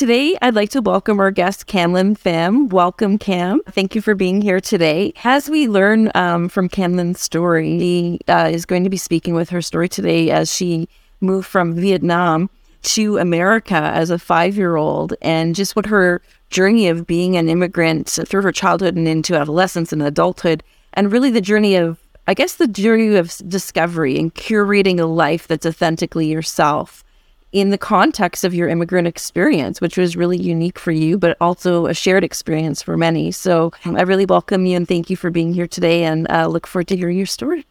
today I'd like to welcome our guest, Cam Linh Pham. Welcome, Cam. Thank you for being here today. As we learn um, from Cam Linh's story, she uh, is going to be speaking with her story today as she moved from Vietnam to America as a five year old and just what her journey of being an immigrant through her childhood and into adolescence and adulthood, and really the journey of, I guess, the journey of discovery and curating a life that's authentically yourself in the context of your immigrant experience, which was really unique for you, but also a shared experience for many. So um, I really welcome you and thank you for being here today and uh, look forward to hearing your story.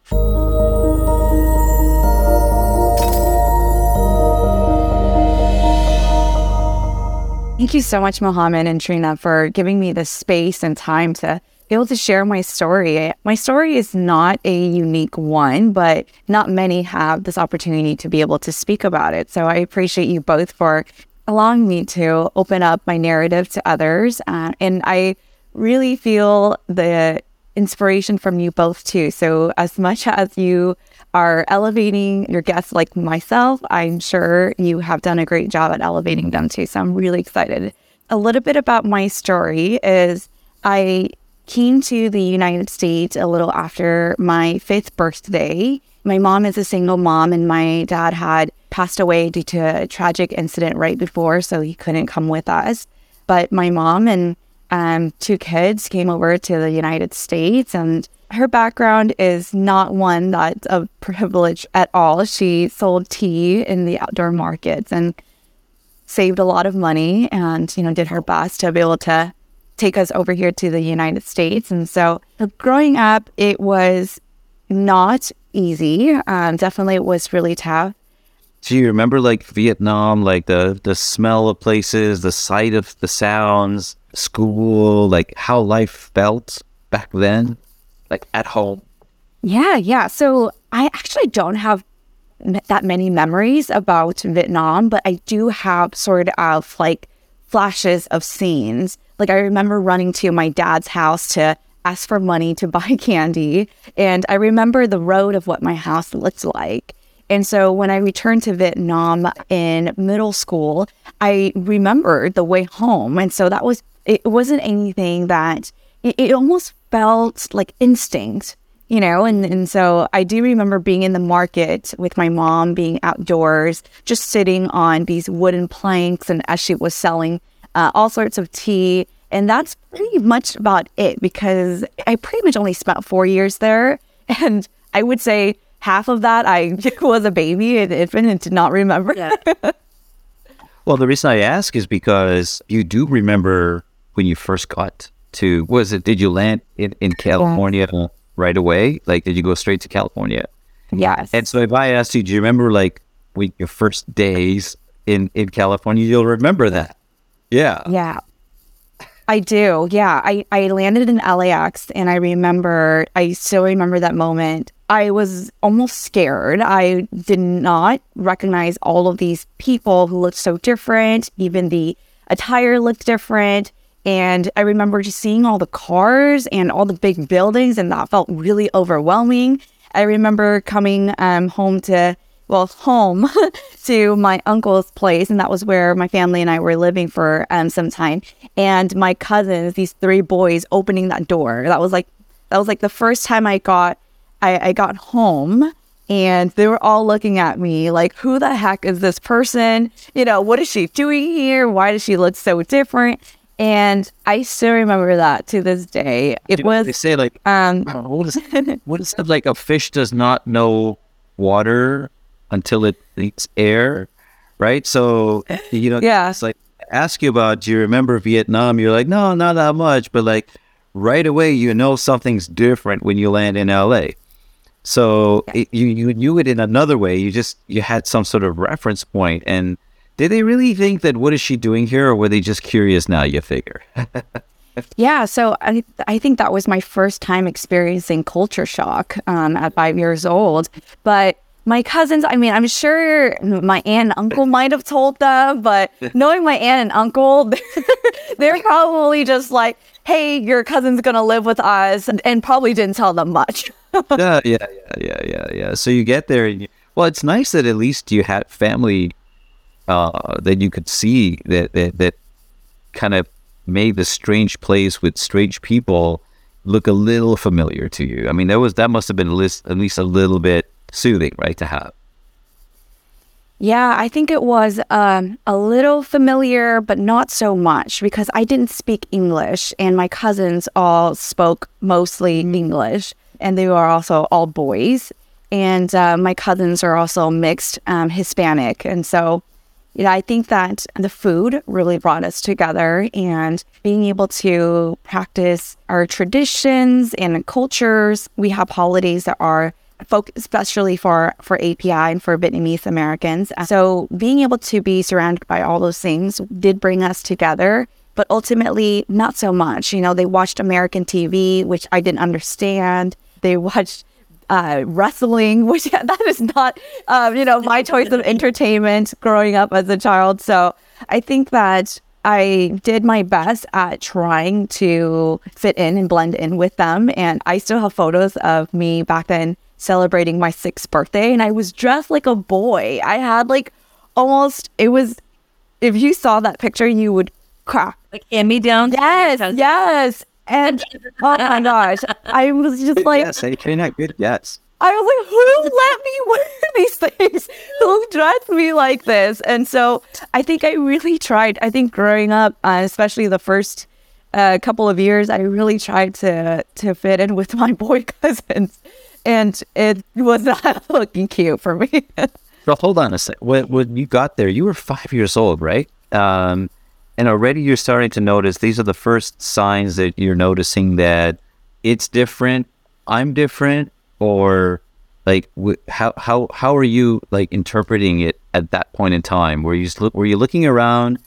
Thank you so much, Muhammad and Triena, for giving me the space and time to able to share my story. My story is not a unique one, but not many have this opportunity to be able to speak about it. So I appreciate you both for allowing me to open up my narrative to others. Uh, and I really feel the inspiration from you both too. So as much as you are elevating your guests like myself, I'm sure you have done a great job at elevating them too. So I'm really excited. A little bit about my story is I came to the United States a little after my fifth birthday. My mom is a single mom, and my dad had passed away due to a tragic incident right before, so he couldn't come with us. But my mom and um, two kids came over to the United States, and her background is not one that's of privilege at all. She sold tea in the outdoor markets and saved a lot of money and, you know, did her best to be able to take us over here to the United States. And so growing up, it was not easy. Um, definitely, it was really tough. Do you remember like Vietnam, like the the smell of places, the sight of the sounds, school, like how life felt back then, like at home? Yeah, yeah. So I actually don't have that many memories about Vietnam, but I do have sort of like flashes of scenes like I remember running to my dad's house to ask for money to buy candy. And I remember the road of what my house looked like. And so when I returned to Vietnam in middle school, I remembered the way home. And so that was, it wasn't anything that, it, it almost felt like instinct, you know? And, and so I do remember being in the market with my mom, being outdoors, just sitting on these wooden planks. And as she was selling uh, all sorts of tea. And that's pretty much about it because I pretty much only spent four years there. And I would say half of that I was a baby, an infant, and did not remember. Yeah. well, the reason I ask is because you do remember when you first got to, was it, did you land in, in California yeah. right away? Like, did you go straight to California? Yes. And so if I asked you, do you remember like when your first days in, in California, you'll remember that. Yeah. Yeah. I do. Yeah. I, I landed in LAX and I remember, I still remember that moment. I was almost scared. I did not recognize all of these people who looked so different. Even the attire looked different. And I remember just seeing all the cars and all the big buildings, and that felt really overwhelming. I remember coming um, home to well, home to my uncle's place. And that was where my family and I were living for um, some time. And my cousins, these three boys, opening that door. That was like, that was like the first time I got, I, I got home and they were all looking at me like, who the heck is this person? You know, what is she doing here? Why does she look so different? And I still remember that to this day. It was they say like um what is what is it like a fish does not know water until it meets air, right? So you know, yeah, it's like ask you about. Do you remember Vietnam? You're like, no, not that much, but like right away, you know something's different when you land in LA. So yeah. it, you you knew it in another way. You just you had some sort of reference point. And did they really think that what is she doing here, or were they just curious? Now you figure. yeah, so I I think that was my first time experiencing culture shock um, at five years old, but my cousins, I mean, I'm sure my aunt and uncle might have told them, but knowing my aunt and uncle, they're probably just like, hey, your cousin's going to live with us, and, and, probably didn't tell them much. yeah, yeah, yeah, yeah, yeah, yeah. So you get there, and you, well, it's nice that at least you had family uh, that you could see that that, that kind of made the strange place with strange people look a little familiar to you? I mean, that was that must have been at least, at least a little bit soothing, right, to have. Yeah, I think it was um, a little familiar, but not so much because I didn't speak English and my cousins all spoke mostly English and they were also all boys. And uh, my cousins are also mixed um, Hispanic. And so, you know, I think that the food really brought us together and being able to practice our traditions and cultures. We have holidays that are focus, especially for for API and for Vietnamese Americans. So being able to be surrounded by all those things did bring us together, but ultimately not so much. You know, they watched American TV, which I didn't understand. They watched uh, wrestling, which that is not, um, you know, my choice of entertainment growing up as a child. So I think that I did my best at trying to fit in and blend in with them. And I still have photos of me back then celebrating my sixth birthday and I was dressed like a boy. I had like almost, it was, if you saw that picture, you would crack. Like hand me down. Yes, yes. And oh my gosh, I was just like, yes, hey, Karina, good yes. I was like, who let me wear these things? Who dressed me like this? And so I think I really tried. I think growing up, uh, especially the first uh, couple of years, I really tried to to fit in with my boy cousins and it was not looking cute for me. well, hold on a sec. When, when you got there, you were five years old, right? Um, and already you're starting to notice these are the first signs that you're noticing that it's different. I'm different, or like how how how are you like interpreting it at that point in time? Were you were you looking around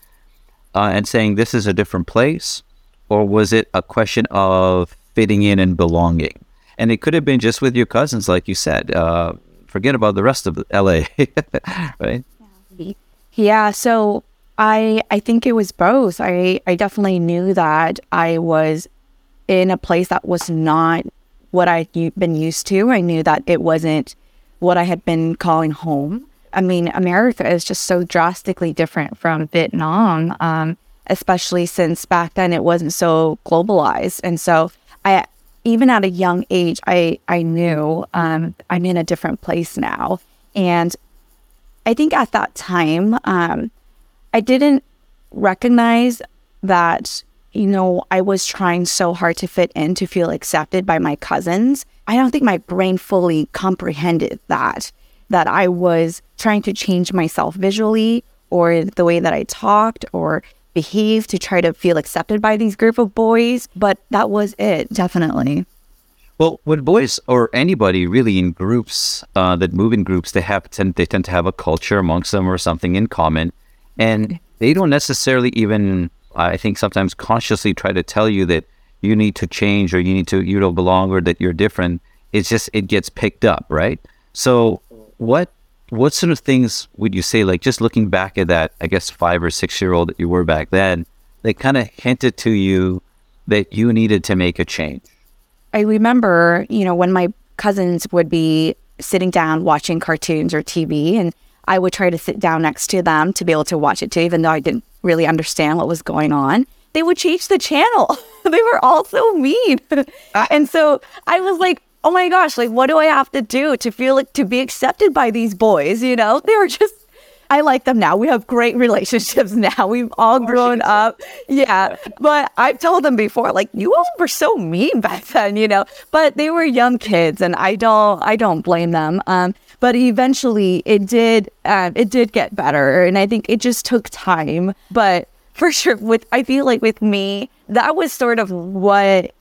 uh, and saying this is a different place, or was it a question of fitting in and belonging? And it could have been just with your cousins, like you said. Uh, forget about the rest of LA, right? Yeah. So I I think it was both. I I definitely knew that I was in a place that was not what I'd been used to. I knew that it wasn't what I had been calling home. I mean, America is just so drastically different from Vietnam, um, especially since back then it wasn't so globalized. And so I even at a young age, I I knew um, I'm in a different place now, and I think at that time, um, I didn't recognize that you know I was trying so hard to fit in to feel accepted by my cousins. I don't think my brain fully comprehended that that I was trying to change myself visually or the way that I talked or behave to try to feel accepted by these group of boys, but that was it, definitely. Well, with boys or anybody really in groups uh, that move in groups, they have tend they tend to have a culture amongst them or something in common, and they don't necessarily even I think sometimes consciously try to tell you that you need to change or you need to you don't belong or that you're different. It's just it gets picked up, right? So what what sort of things would you say, like just looking back at that, I guess five or six year old that you were back then, they kind of hinted to you that you needed to make a change? I remember, you know, when my cousins would be sitting down watching cartoons or TV, and I would try to sit down next to them to be able to watch it too, even though I didn't really understand what was going on. They would change the channel. they were all so mean. and so I was like, oh my gosh, like, what do I have to do to feel like to be accepted by these boys? You know, they were just, I like them now. We have great relationships now. We've all grown up. Yeah. But I've told them before, like, you all were so mean back then, you know, but they were young kids and I don't, I don't blame them. Um, but eventually it did, uh, it did get better. And I think it just took time, but for sure with, I feel like with me, that was sort of what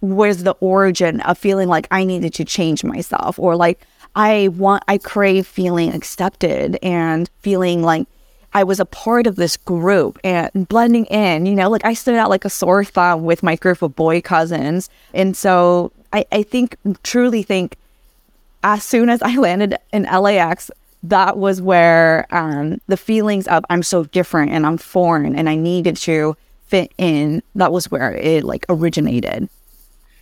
was the origin of feeling like I needed to change myself or like I want, I crave feeling accepted and feeling like I was a part of this group and blending in, you know, like I stood out like a sore thumb with my group of boy cousins. And so I, I think, truly think as soon as I landed in LAX, that was where um, the feelings of I'm so different and I'm foreign and I needed to fit in, that was where it like originated.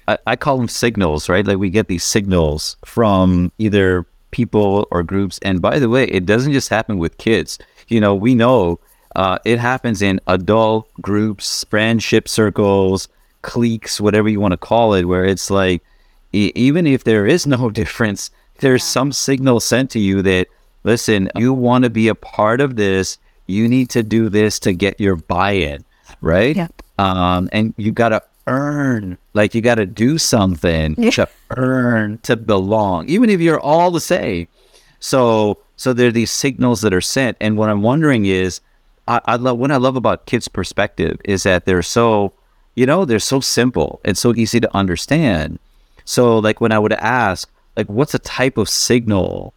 I, I call them signals, right? Like we get these signals from either people or groups. And by the way, it doesn't just happen with kids. You know, we know uh, it happens in adult groups, friendship circles, cliques, whatever you want to call it, where it's like, e- even if there is no difference, there's yeah. some signal sent to you that, listen, you want to be a part of this. You need to do this to get your buy in, right? Yeah. Um, and you got to earn, like you got to do something yeah. to earn to belong, even if you're all the same. So, so there are these signals that are sent. And what I'm wondering is, I, I love what I love about kids' perspective is that they're so, you know, they're so simple and so easy to understand. So, like when I would ask, like, what's a type of signal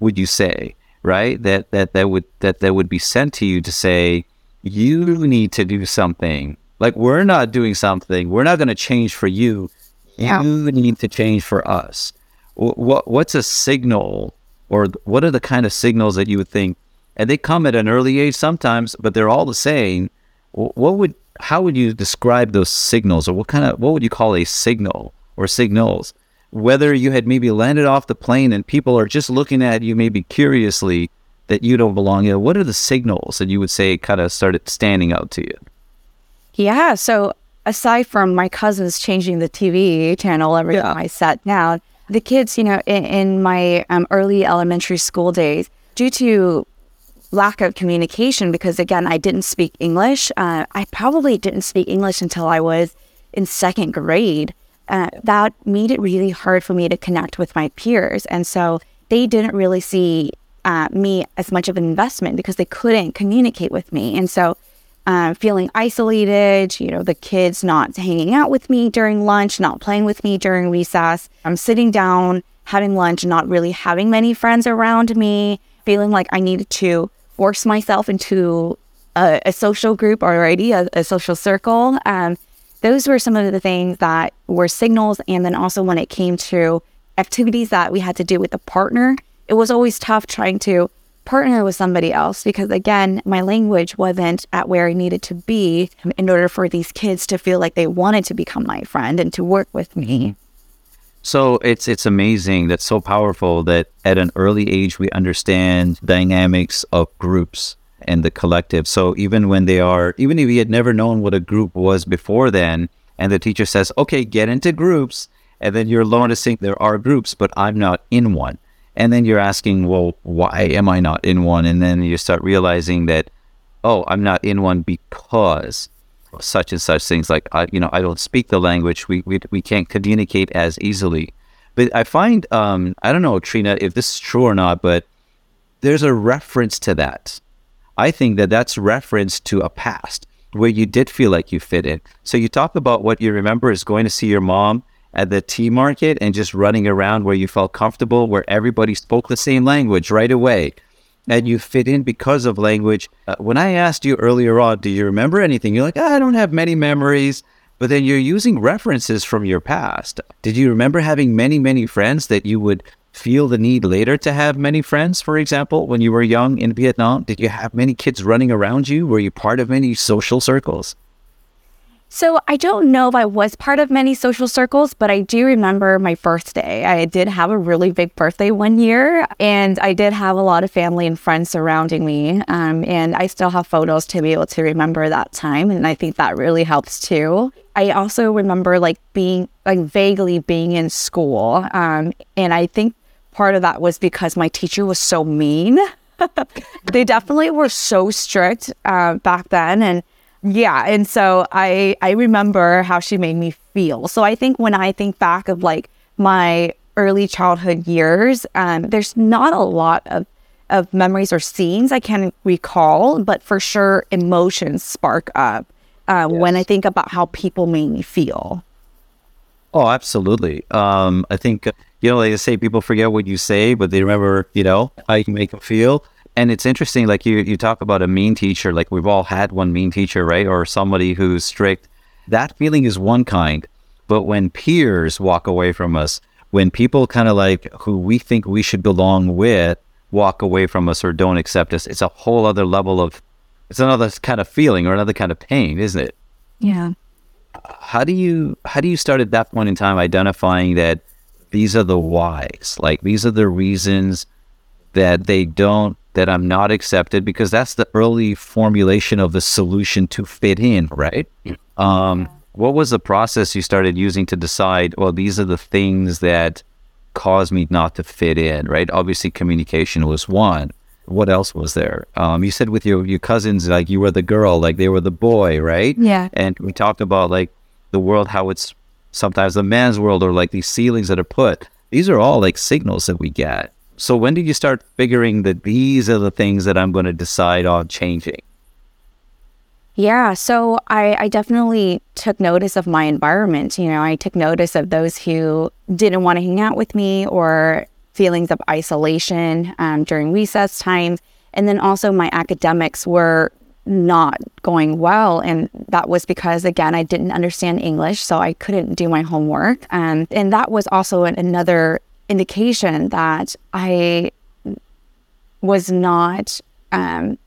would you say, right? That that that would that that would be sent to you to say you need to do something like we're not doing something. We're not going to change for you. Yeah. You need to change for us. What what's a signal, or what are the kind of signals that you would think? And they come at an early age sometimes, but they're all the same. What would how would you describe those signals, or what kind of what would you call a signal or signals? Whether you had maybe landed off the plane and people are just looking at you maybe curiously that you don't belong here. What are the signals that you would say kind of started standing out to you? Yeah. So aside from my cousins changing the TV channel every yeah. time I sat down, the kids, you know, in, in my um, early elementary school days, due to lack of communication, because again, I didn't speak English. Uh, I probably didn't speak English until I was in second grade. Uh, that made it really hard for me to connect with my peers. And so they didn't really see uh, me as much of an investment because they couldn't communicate with me. And so uh, feeling isolated, you know, the kids not hanging out with me during lunch, not playing with me during recess. I'm sitting down, having lunch, not really having many friends around me, feeling like I needed to force myself into a, a social group already, a, a social circle. Um, those were some of the things that were signals. And then also when it came to activities that we had to do with a partner, it was always tough trying to partner with somebody else because again my language wasn't at where i needed to be in order for these kids to feel like they wanted to become my friend and to work with me. Mm-hmm. So it's it's amazing that's so powerful that at an early age we understand dynamics of groups and the collective. So even when they are even if we had never known what a group was before then and the teacher says okay get into groups and then you're alone to think there are groups but i'm not in one and then you're asking, well, why am I not in one? And then you start realizing that, oh, I'm not in one because such and such things like I, you know, I don't speak the language. We we we can't communicate as easily. But I find, um, I don't know, Triena, if this is true or not, but there's a reference to that. I think that that's reference to a past where you did feel like you fit in. So you talk about what you remember is going to see your mom at the tea market and just running around where you felt comfortable, where everybody spoke the same language right away. And you fit in because of language. Uh, when I asked you earlier on, do you remember anything? You're like, oh, I don't have many memories. But then you're using references from your past. Did you remember having many, many friends that you would feel the need later to have many friends, for example, when you were young in Vietnam? Did you have many kids running around you? Were you part of many social circles? So I don't know if I was part of many social circles, but I do remember my birthday. I did have a really big birthday one year, and I did have a lot of family and friends surrounding me. Um, and I still have photos to be able to remember that time, and I think that really helps too. I also remember like being like vaguely being in school, um, and I think part of that was because my teacher was so mean. they definitely were so strict uh, back then, and yeah, and so I I remember how she made me feel. So I think when I think back of like my early childhood years, um, there's not a lot of of memories or scenes I can recall, but for sure emotions spark up uh, yes. when I think about how people made me feel. Oh, absolutely. Um, I think you know, like I say, people forget what you say, but they remember, you know, how you make them feel and it's interesting like you you talk about a mean teacher like we've all had one mean teacher right? Or somebody who's strict. That feeling is one kind. But when peers walk away from us when people kind of like who we think we should belong with walk away from us or don't accept us it's a whole other level of it's another kind of feeling or another kind of pain isn't it? Yeah. How do you how do you start at that point in time identifying that these are the whys. Like these are the reasons that they don't that I'm not accepted because that's the early formulation of the solution to fit in, right? Um, what was the process you started using to decide, well, these are the things that cause me not to fit in, right? Obviously, communication was one. What else was there? Um, you said with your, your cousins, like you were the girl, like they were the boy, right? Yeah. And we talked about like the world, how it's sometimes the man's world or like these ceilings that are put. These are all like signals that we get. So when did you start figuring that these are the things that I'm going to decide on changing? Yeah, so I, I definitely took notice of my environment. You know, I took notice of those who didn't want to hang out with me or feelings of isolation um, during recess times. And then also my academics were not going well. And that was because, again, I didn't understand English, so I couldn't do my homework. Um, and that was also an, another indication that I was not um,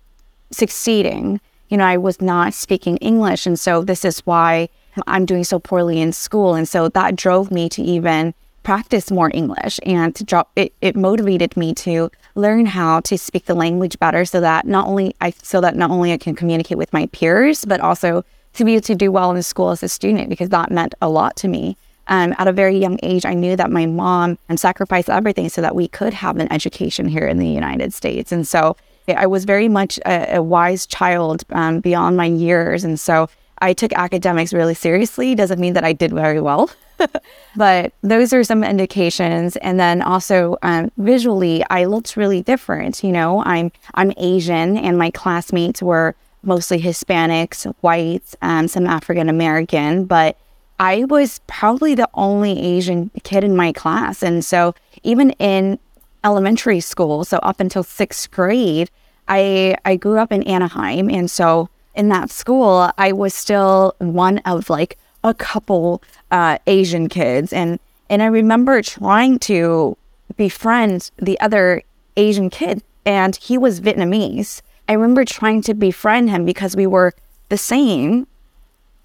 succeeding. You know, I was not speaking English. And so this is why I'm doing so poorly in school. And so that drove me to even practice more English and to drop it, it motivated me to learn how to speak the language better so that not only I so that not only I can communicate with my peers, but also to be able to do well in school as a student because that meant a lot to me. Um, at a very young age, I knew that my mom and sacrificed everything so that we could have an education here in the United States. And so I was very much a, a wise child um, beyond my years. And so I took academics really seriously. Doesn't mean that I did very well, but those are some indications. And then also um, visually, I looked really different. You know, I'm I'm Asian, and my classmates were mostly Hispanics, whites, and some African American, but I was probably the only Asian kid in my class. And so even in elementary school, so up until sixth grade, I I grew up in Anaheim. And so in that school, I was still one of like a couple uh, Asian kids. And and I remember trying to befriend the other Asian kid, and he was Vietnamese. I remember trying to befriend him because we were the same,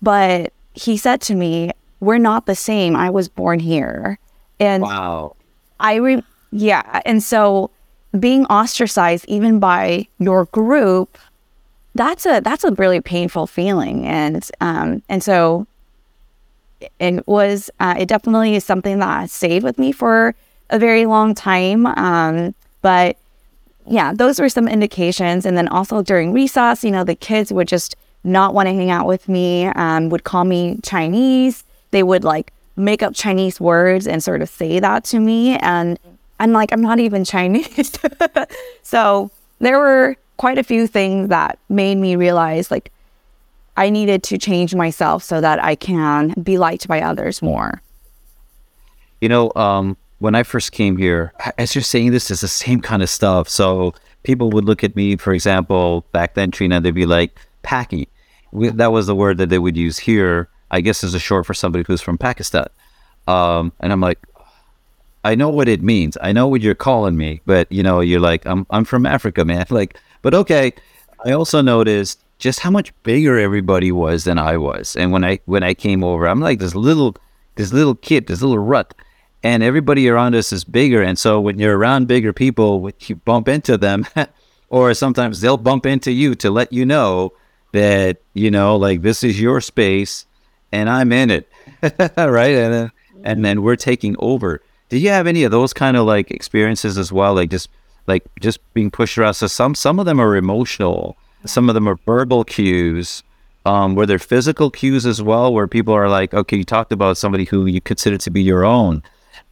but he said to me, "We're not the same. I was born here." And wow, I re- yeah, and so being ostracized even by your group, that's a that's a really painful feeling, and um and so it was uh, it definitely is something that stayed with me for a very long time. Um, but yeah, those were some indications, and then also during recess, you know, the kids would just not want to hang out with me, um, would call me Chinese. They would like make up Chinese words and sort of say that to me. And I'm like, I'm not even Chinese. so there were quite a few things that made me realize like I needed to change myself so that I can be liked by others more. You know, um, when I first came here, as you're saying this, is the same kind of stuff. So people would look at me, for example, back then, Triena, they'd be like, Paki. We, that was the word that they would use here, I guess, as a short for somebody who's from Pakistan. Um, and I'm like, I know what it means. I know what you're calling me, but you know, you're like, I'm I'm from Africa, man. Like, but okay. I also noticed just how much bigger everybody was than I was. And when I when I came over, I'm like this little this little kid, this little rut, and everybody around us is bigger. And so when you're around bigger people, you bump into them, or sometimes they'll bump into you to let you know that you know like this is your space and I'm in it, right? And uh, and then we're taking over. Did you have any of those kind of like experiences as well? Like just like just being pushed around. So some some of them are emotional, some of them are verbal cues. Um, were there physical cues as well, where people are like, okay, you talked about somebody who you consider to be your own.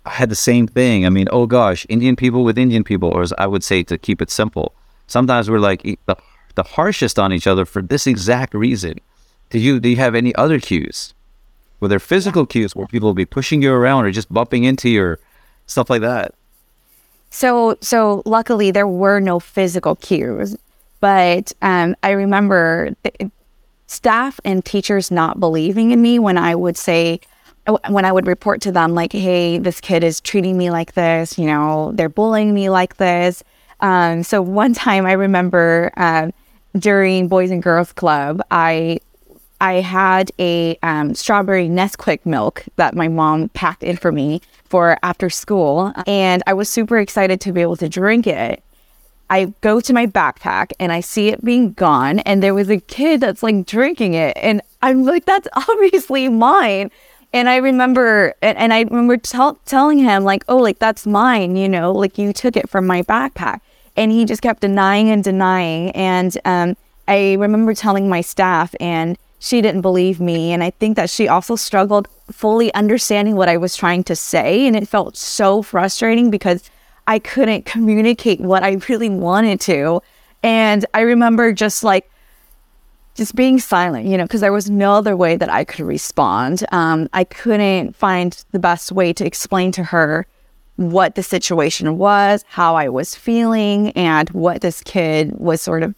I had the same thing. I mean, oh gosh, Indian people with Indian people, or as I would say, to keep it simple. Sometimes we're like the, the harshest on each other for this exact reason. Do you do you have any other cues? Were there physical cues where people will be pushing you around or just bumping into your stuff like that? So, so luckily there were no physical cues, but um, I remember staff and teachers not believing in me when I would say, when I would report to them, like, hey, this kid is treating me like this, you know, they're bullying me like this. Um, so one time I remember um, during Boys and Girls Club, I I had a um, strawberry Nesquik milk that my mom packed in for me for after school. And I was super excited to be able to drink it. I go to my backpack and I see it being gone. And there was a kid that's like drinking it. And I'm like, that's obviously mine. And I remember, and, and I remember tell, telling him, like, oh, like, that's mine, you know, like, you took it from my backpack. And he just kept denying and denying. And um, I remember telling my staff, and she didn't believe me. And I think that she also struggled fully understanding what I was trying to say. And it felt so frustrating because I couldn't communicate what I really wanted to. And I remember just like, just being silent, you know, because there was no other way that I could respond. Um, I couldn't find the best way to explain to her what the situation was, how I was feeling, and what this kid was sort of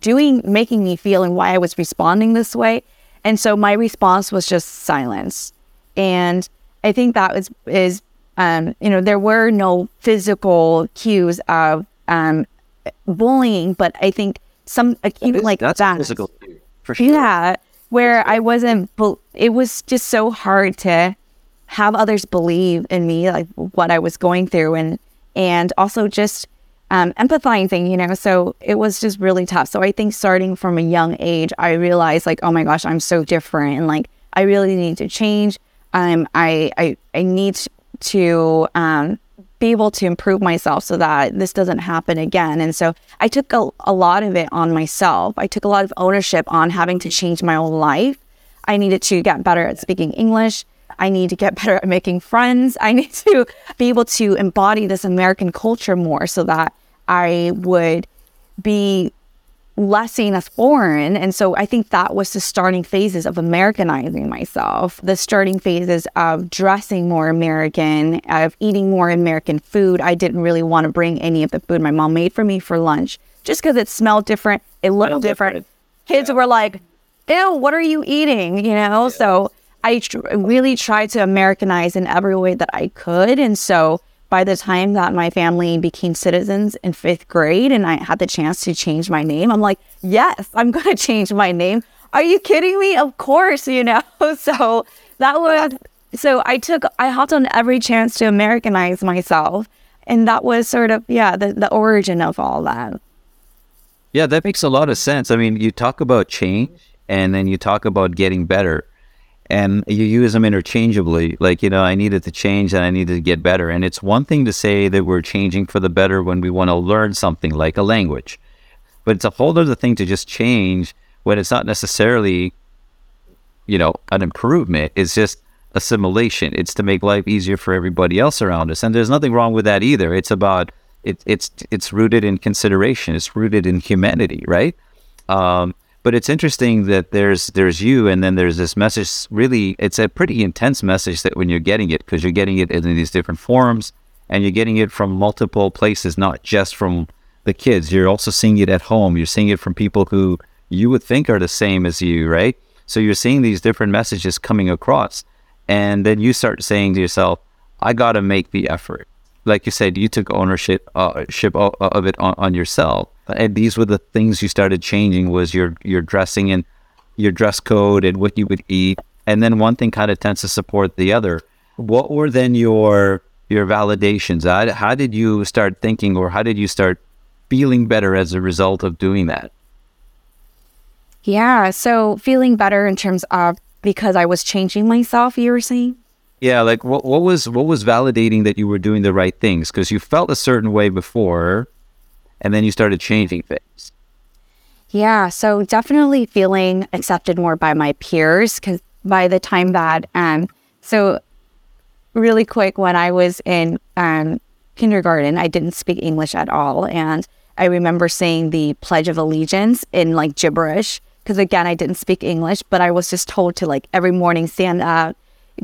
doing, making me feel, and why I was responding this way. And so my response was just silence. And I think that was is um, you know there were no physical cues of um, bullying, but I think some even like that's that. physical for sure. Yeah, where I wasn't. It was just so hard to have others believe in me, like what I was going through, and and also just um, empathizing. You know, so it was just really tough. So I think starting from a young age, I realized like, oh my gosh, I'm so different, and like I really need to change. Um, I I I need to um be able to improve myself so that this doesn't happen again. And so I took a, a lot of it on myself. I took a lot of ownership on having to change my own life. I needed to get better at speaking English. I need to get better at making friends. I need to be able to embody this American culture more so that I would be less seen as foreign. And so I think that was the starting phases of Americanizing myself, the starting phases of dressing more American, of eating more American food. I didn't really want to bring any of the food my mom made for me for lunch just because it smelled different, it looked different. Kids yeah. were like, ew, what are you eating? You know? Yeah. So I tr- really tried to Americanize in every way that I could. And so by the time that my family became citizens in fifth grade and I had the chance to change my name, I'm like, yes, I'm going to change my name. Are you kidding me? Of course, you know. So that was, so I took, I hopped on every chance to Americanize myself. And that was sort of, yeah, the, the origin of all that. Yeah, that makes a lot of sense. I mean, you talk about change and then you talk about getting better and you use them interchangeably. Like, you know, I needed to change and I needed to get better. And it's one thing to say that we're changing for the better when we want to learn something like a language, but it's a whole other thing to just change when it's not necessarily, you know, an improvement. It's just assimilation. It's to make life easier for everybody else around us. And there's nothing wrong with that either. It's about, it, it's, it's rooted in consideration. It's rooted in humanity, right? Um, but it's interesting that there's there's you, and then there's this message. Really, it's a pretty intense message that when you're getting it, because you're getting it in these different forms, and you're getting it from multiple places, not just from the kids. You're also seeing it at home. You're seeing it from people who you would think are the same as you, right? So you're seeing these different messages coming across, and then you start saying to yourself, "I got to make the effort." Like you said, you took ownership uh, of it on, on yourself and these were the things you started changing was your your dressing and your dress code and what you would eat. And then one thing kind of tends to support the other. What were then your your validations? How, how did you start thinking or how did you start feeling better as a result of doing that? Yeah so feeling better in terms of because i was changing myself you were saying? Yeah like what, what was what was validating that you were doing the right things? Because you felt a certain way before and then you started changing things? Yeah, so definitely feeling accepted more by my peers because by the time that, um, so really quick, when I was in um, kindergarten, I didn't speak English at all. And I remember saying the Pledge of Allegiance in like gibberish because again, I didn't speak English, but I was just told to like every morning stand up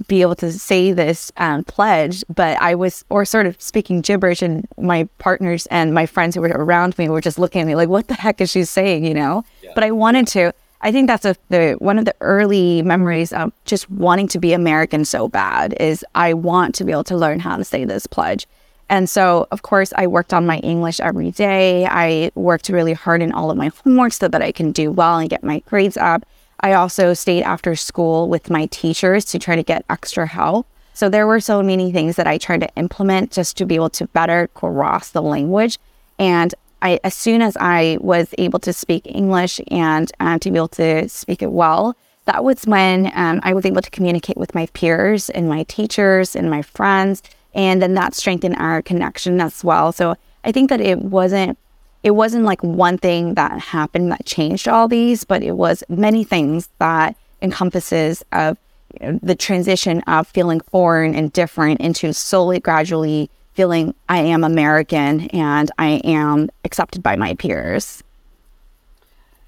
be able to say this um, pledge, but I was, or sort of speaking gibberish, and my partners and my friends who were around me were just looking at me like, "What the heck is she saying?" You know. Yeah. But I wanted to. I think that's a, the one of the early memories of just wanting to be American so bad is I want to be able to learn how to say this pledge. And so, of course, I worked on my English every day. I worked really hard in all of my homework so that I can do well and get my grades up. I also stayed after school with my teachers to try to get extra help. So there were so many things that I tried to implement just to be able to better grasp the language. And I, as soon as I was able to speak English and uh, to be able to speak it well, that was when um, I was able to communicate with my peers and my teachers and my friends. And then that strengthened our connection as well. So I think that it wasn't it wasn't like one thing that happened that changed all these, but it was many things that encompasses of you know, the transition of feeling foreign and different into slowly, gradually feeling I am American and I am accepted by my peers.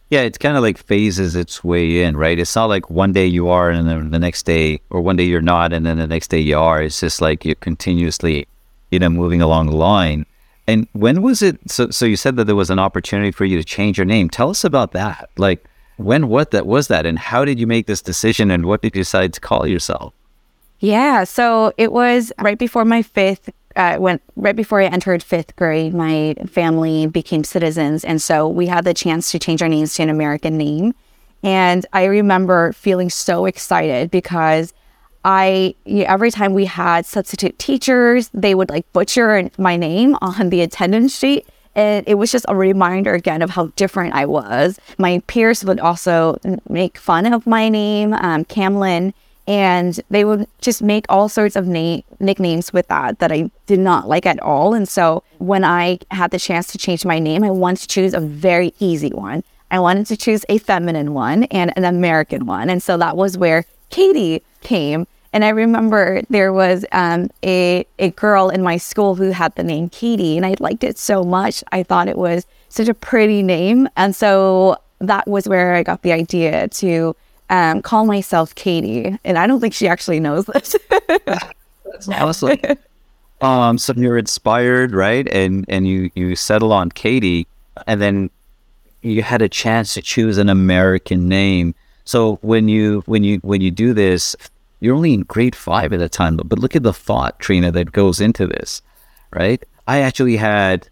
Yeah, it's kind of like phases its way in, right? It's not like one day you are and then the next day, or one day you're not and then the next day you are. It's just like you're continuously, you know, moving along the line. And when was it? So, so you said that there was an opportunity for you to change your name. Tell us about that. Like, when, what that was that, and how did you make this decision, and what did you decide to call yourself? Yeah, so it was right before my fifth uh, when right before I entered fifth grade, my family became citizens, and so we had the chance to change our names to an American name. And I remember feeling so excited because I every time we had substitute teachers, they would like butcher my name on the attendance sheet. And it was just a reminder again of how different I was. My peers would also make fun of my name, um, Cam Linh, and they would just make all sorts of na- nicknames with that that I did not like at all. And so when I had the chance to change my name, I wanted to choose a very easy one. I wanted to choose a feminine one and an American one. And so that was where Katie came. And I remember there was um, a, a girl in my school who had the name Katie, and I liked it so much. I thought it was such a pretty name. And so that was where I got the idea to um, call myself Katie, and I don't think she actually knows this. That's awesome. um, so you're inspired, right? And and you you settle on Katie, and then you had a chance to choose an American name. So when you when you when you do this, you're only in grade five at the time. But look at the thought, Triena, that goes into this, right? I actually had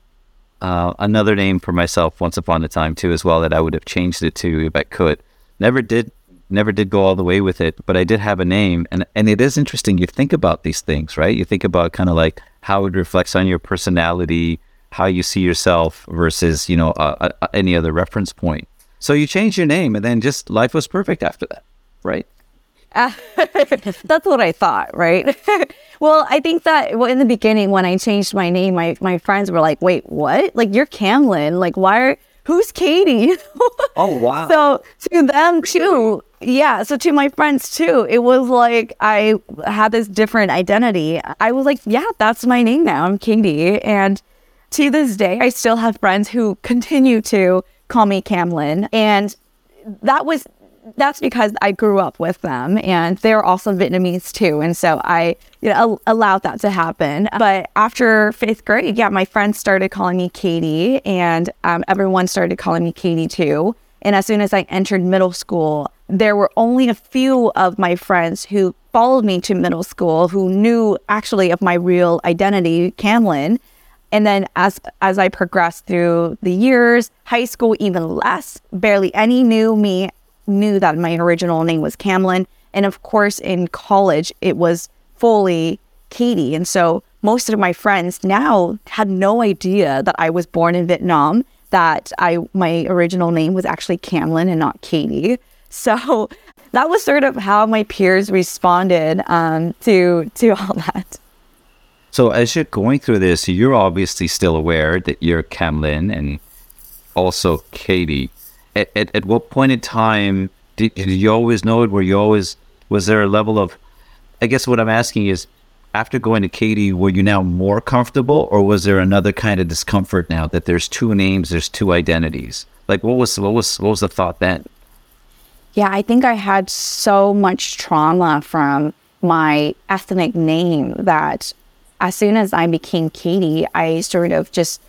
uh, another name for myself once upon a time too, as well. That I would have changed it to if I could. Never did never did go all the way with it, but I did have a name. And, and it is interesting. You think about these things, right? You think about kind of like how it reflects on your personality, how you see yourself versus, you know, uh, uh, any other reference point. So you change your name and then just life was perfect after that, right? Uh, that's what I thought, right? well, I think that well, in the beginning when I changed my name, my, my friends were like, wait, what? Like, you're Cam Linh. Like, why are, who's Katie? oh, wow. So to them too, yeah. So to my friends too, it was like I had this different identity. I was like, yeah, that's my name now. I'm Katie. And to this day, I still have friends who continue to call me Cam Linh. And that was that's because I grew up with them and they're also Vietnamese too. And so I, you know, allowed that to happen. But after fifth grade, yeah, my friends started calling me Katie and um, everyone started calling me Katie too. And as soon as I entered middle school, there were only a few of my friends who followed me to middle school who knew actually of my real identity, Cam Linh. And then as as I progressed through the years, high school even less, barely any knew me knew that my original name was Cam Linh. And of course, in college, it was fully Katie. And so most of my friends now had no idea that I was born in Vietnam, that I my original name was actually Cam Linh and not Katie. So that was sort of how my peers responded um, to to all that. So as you're going through this, you're obviously still aware that you're Cam Linh and also Katie at, at, at what point in time did, did you always know it? Were you always was there a level of? I guess what I'm asking is, after going to Katie, were you now more comfortable, or was there another kind of discomfort now that there's two names, there's two identities? Like, what was what was what was the thought then? Yeah, I think I had so much trauma from my ethnic name that as soon as I became Katie, I sort of just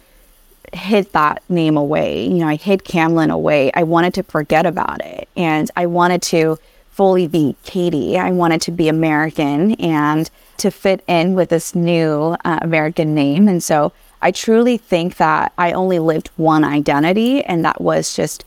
hid that name away. You know, I hid Cam Linh away. I wanted to forget about it. And I wanted to fully be Katie. I wanted to be American and to fit in with this new uh, American name. And so I truly think that I only lived one identity, and that was just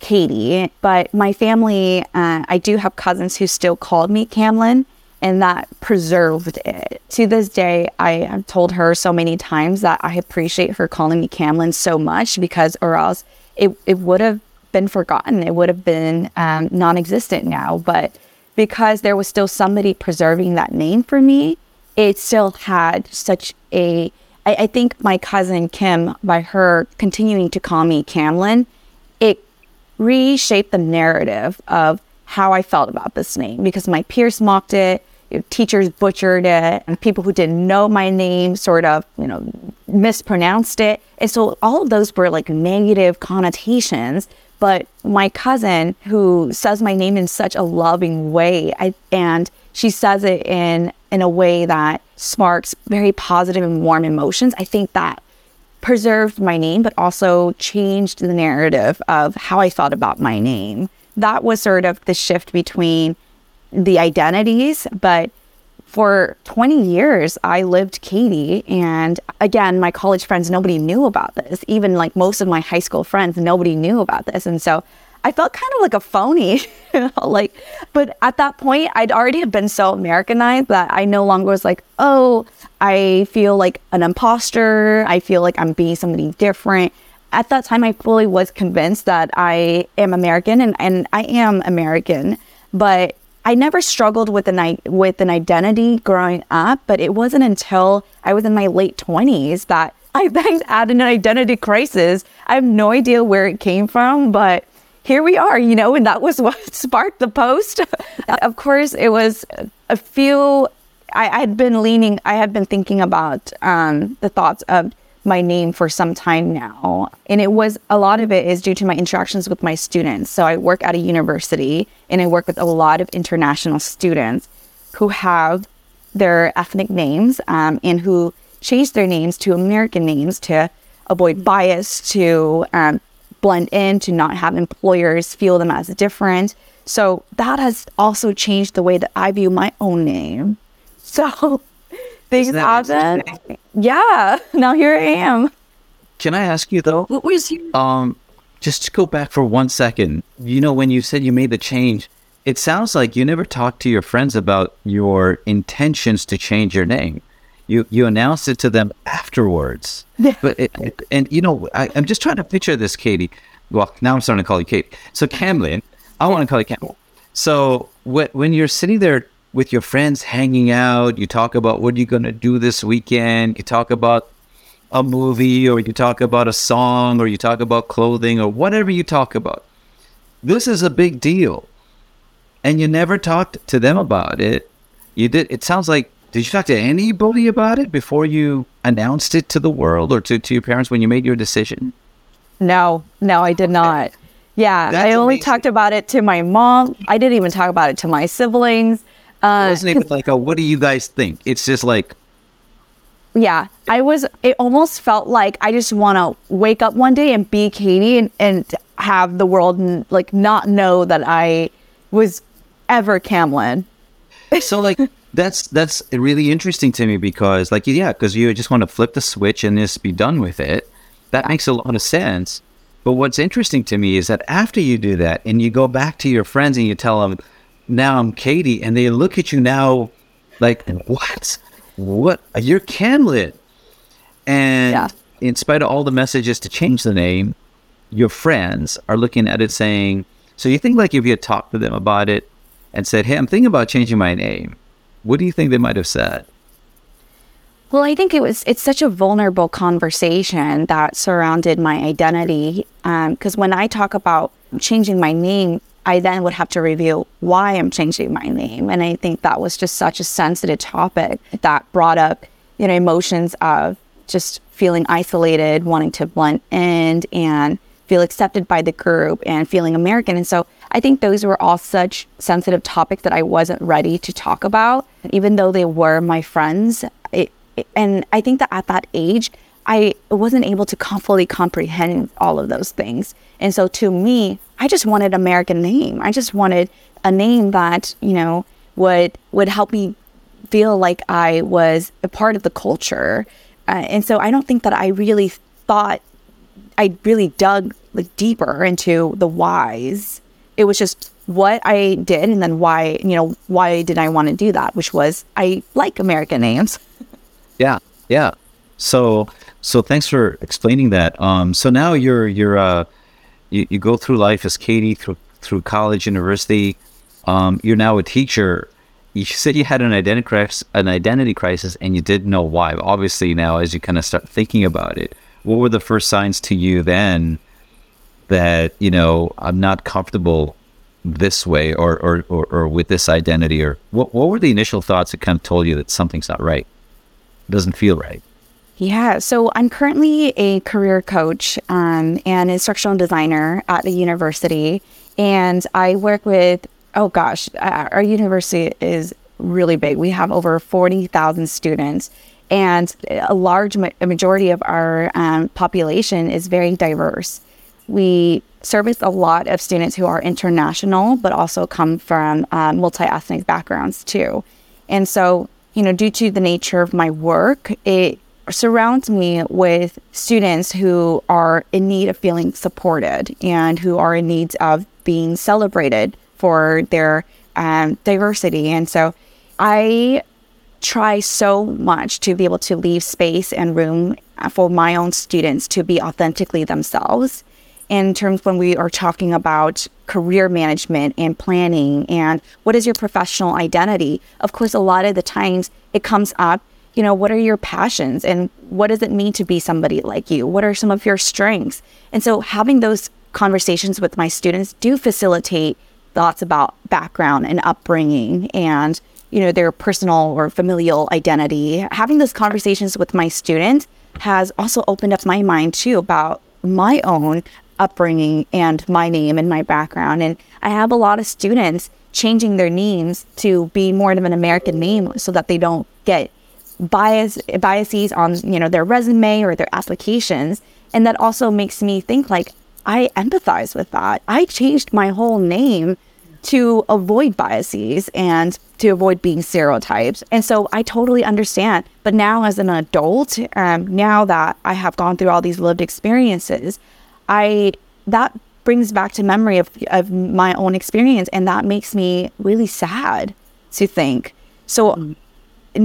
Katie. But my family, uh, I do have cousins who still called me Cam Linh, and that preserved it. To this day, I have told her so many times that I appreciate her calling me Cam Linh so much because, or else it, it would have been forgotten. It would have been um, non existent now. But because there was still somebody preserving that name for me, it still had such a. I, I think my cousin Kim, by her continuing to call me Cam Linh, it reshaped the narrative of how I felt about this name because my peers mocked it, teachers butchered it, and people who didn't know my name sort of, you know, mispronounced it. And so all of those were like negative connotations. But my cousin, who says my name in such a loving way, I, and she says it in in a way that sparks very positive and warm emotions. I think that preserved my name, but also changed the narrative of how I thought about my name. That was sort of the shift between the identities, but for 20 years, I lived Katie. And again, my college friends, nobody knew about this. Even like most of my high school friends, nobody knew about this. And so I felt kind of like a phony, like, but at that point, I'd already have been so Americanized that I no longer was like, oh, I feel like an imposter. I feel like I'm being somebody different. At that time, I fully was convinced that I am American and, and I am American, but I never struggled with an with an identity growing up. But it wasn't until I was in my late twenties that I then had an identity crisis. I have no idea where it came from, but here we are, you know, and that was what sparked the post. of course, it was a few, I had been leaning, I had been thinking about um, the thoughts of my name for some time now. And it was a lot of it is due to my interactions with my students. So I work at a university and I work with a lot of international students who have their ethnic names um, and who change their names to American names to avoid bias, to um, blend in, to not have employers feel them as different. So that has also changed the way that I view my own name. So things happen. Yeah. Now here I am. Can I ask you though? What was you? um just to go back for one second. You know, when you said you made the change, it sounds like you never talked to your friends about your intentions to change your name. You you announced it to them afterwards. Yeah. But it, it, and you know, I, am just trying to picture this, Katie. Well, now I'm starting to call you Kate. So Cam Linh, I want to call you Cam. So when when you're sitting there with your friends hanging out, you talk about what you're gonna do this weekend. You talk about a movie, or you talk about a song, or you talk about clothing, or whatever you talk about. This is a big deal, and you never talked to them about it. You did. It sounds like did you talk to anybody about it before you announced it to the world or to, to your parents when you made your decision? No, no, I did not. Yeah, That's I only amazing. talked about it to my mom. I didn't even talk about it to my siblings. Uh, it wasn't even like, a, what do you guys think? It's just like, yeah, I was, it almost felt like I just want to wake up one day and be Katie and, and have the world like not know that I was ever Cam Linh. So, like, that's that's really interesting to me because like yeah because you just want to flip the switch and just be done with it that makes a lot of sense but what's interesting to me is that after you do that and you go back to your friends and you tell them now i'm katie and they look at you now like what what are you're Cam Linh and yeah. in spite of all the messages to change the name your friends are looking at it saying so you think like if you had talked to them about it and said hey i'm thinking about changing my name what do you think they might have said? Well, I think it was it's such a vulnerable conversation that surrounded my identity. Because um, when I talk about changing my name, I then would have to reveal why I'm changing my name, and I think that was just such a sensitive topic that brought up you know emotions of just feeling isolated, wanting to blend in, and feel accepted by the group, and feeling American. And so I think those were all such sensitive topics that I wasn't ready to talk about, even though they were my friends. It, it, and I think that at that age, I wasn't able to fully comprehend all of those things. And so to me, I just wanted an American name. I just wanted a name that, you know, would would help me feel like I was a part of the culture. Uh, and so I don't think that I really thought I really dug like deeper into the whys. It was just what I did and then why, you know, why did I want to do that, which was I like American names. Yeah. Yeah. So so thanks for explaining that. Um so now you're you're uh you, you go through life as Katie through through college, university. Um you're now a teacher. You said you had an identity crisis, an identity crisis and you didn't know why. Obviously now as you kind of start thinking about it, what were the first signs to you then that, you know, I'm not comfortable this way or, or, or, or with this identity or what, what were the initial thoughts that kind of told you that something's not right? doesn't feel right. Yeah, so I'm currently a career coach um, and instructional designer at the university, and I work with. Oh gosh, uh, our university is really big. We have over forty thousand students, and a large ma- majority of our um, population is very diverse. We service a lot of students who are international, but also come from uh, multi ethnic backgrounds too. And so you know, due to the nature of my work, it surrounds me with students who are in need of feeling supported and who are in need of being celebrated for their um, diversity. And so I try so much to be able to leave space and room for my own students to be authentically themselves in terms when we are talking about career management and planning and what is your professional identity. Of course, a lot of the times it comes up, you know, what are your passions and what does it mean to be somebody like you? What are some of your strengths? And so having those conversations with my students do facilitate thoughts about background and upbringing and you know their personal or familial identity having those conversations with my students has also opened up my mind too about my own upbringing and my name and my background. And I have a lot of students changing their names to be more of an American name so that they don't get bias biases on you know their resume or their applications. And that also makes me think like I empathize with that. I changed my whole name to avoid biases and to avoid being stereotypes. And so I totally understand. But now, as an adult, um, now that I have gone through all these lived experiences, I that brings back to memory of of my own experience, and that makes me really sad to think. So mm.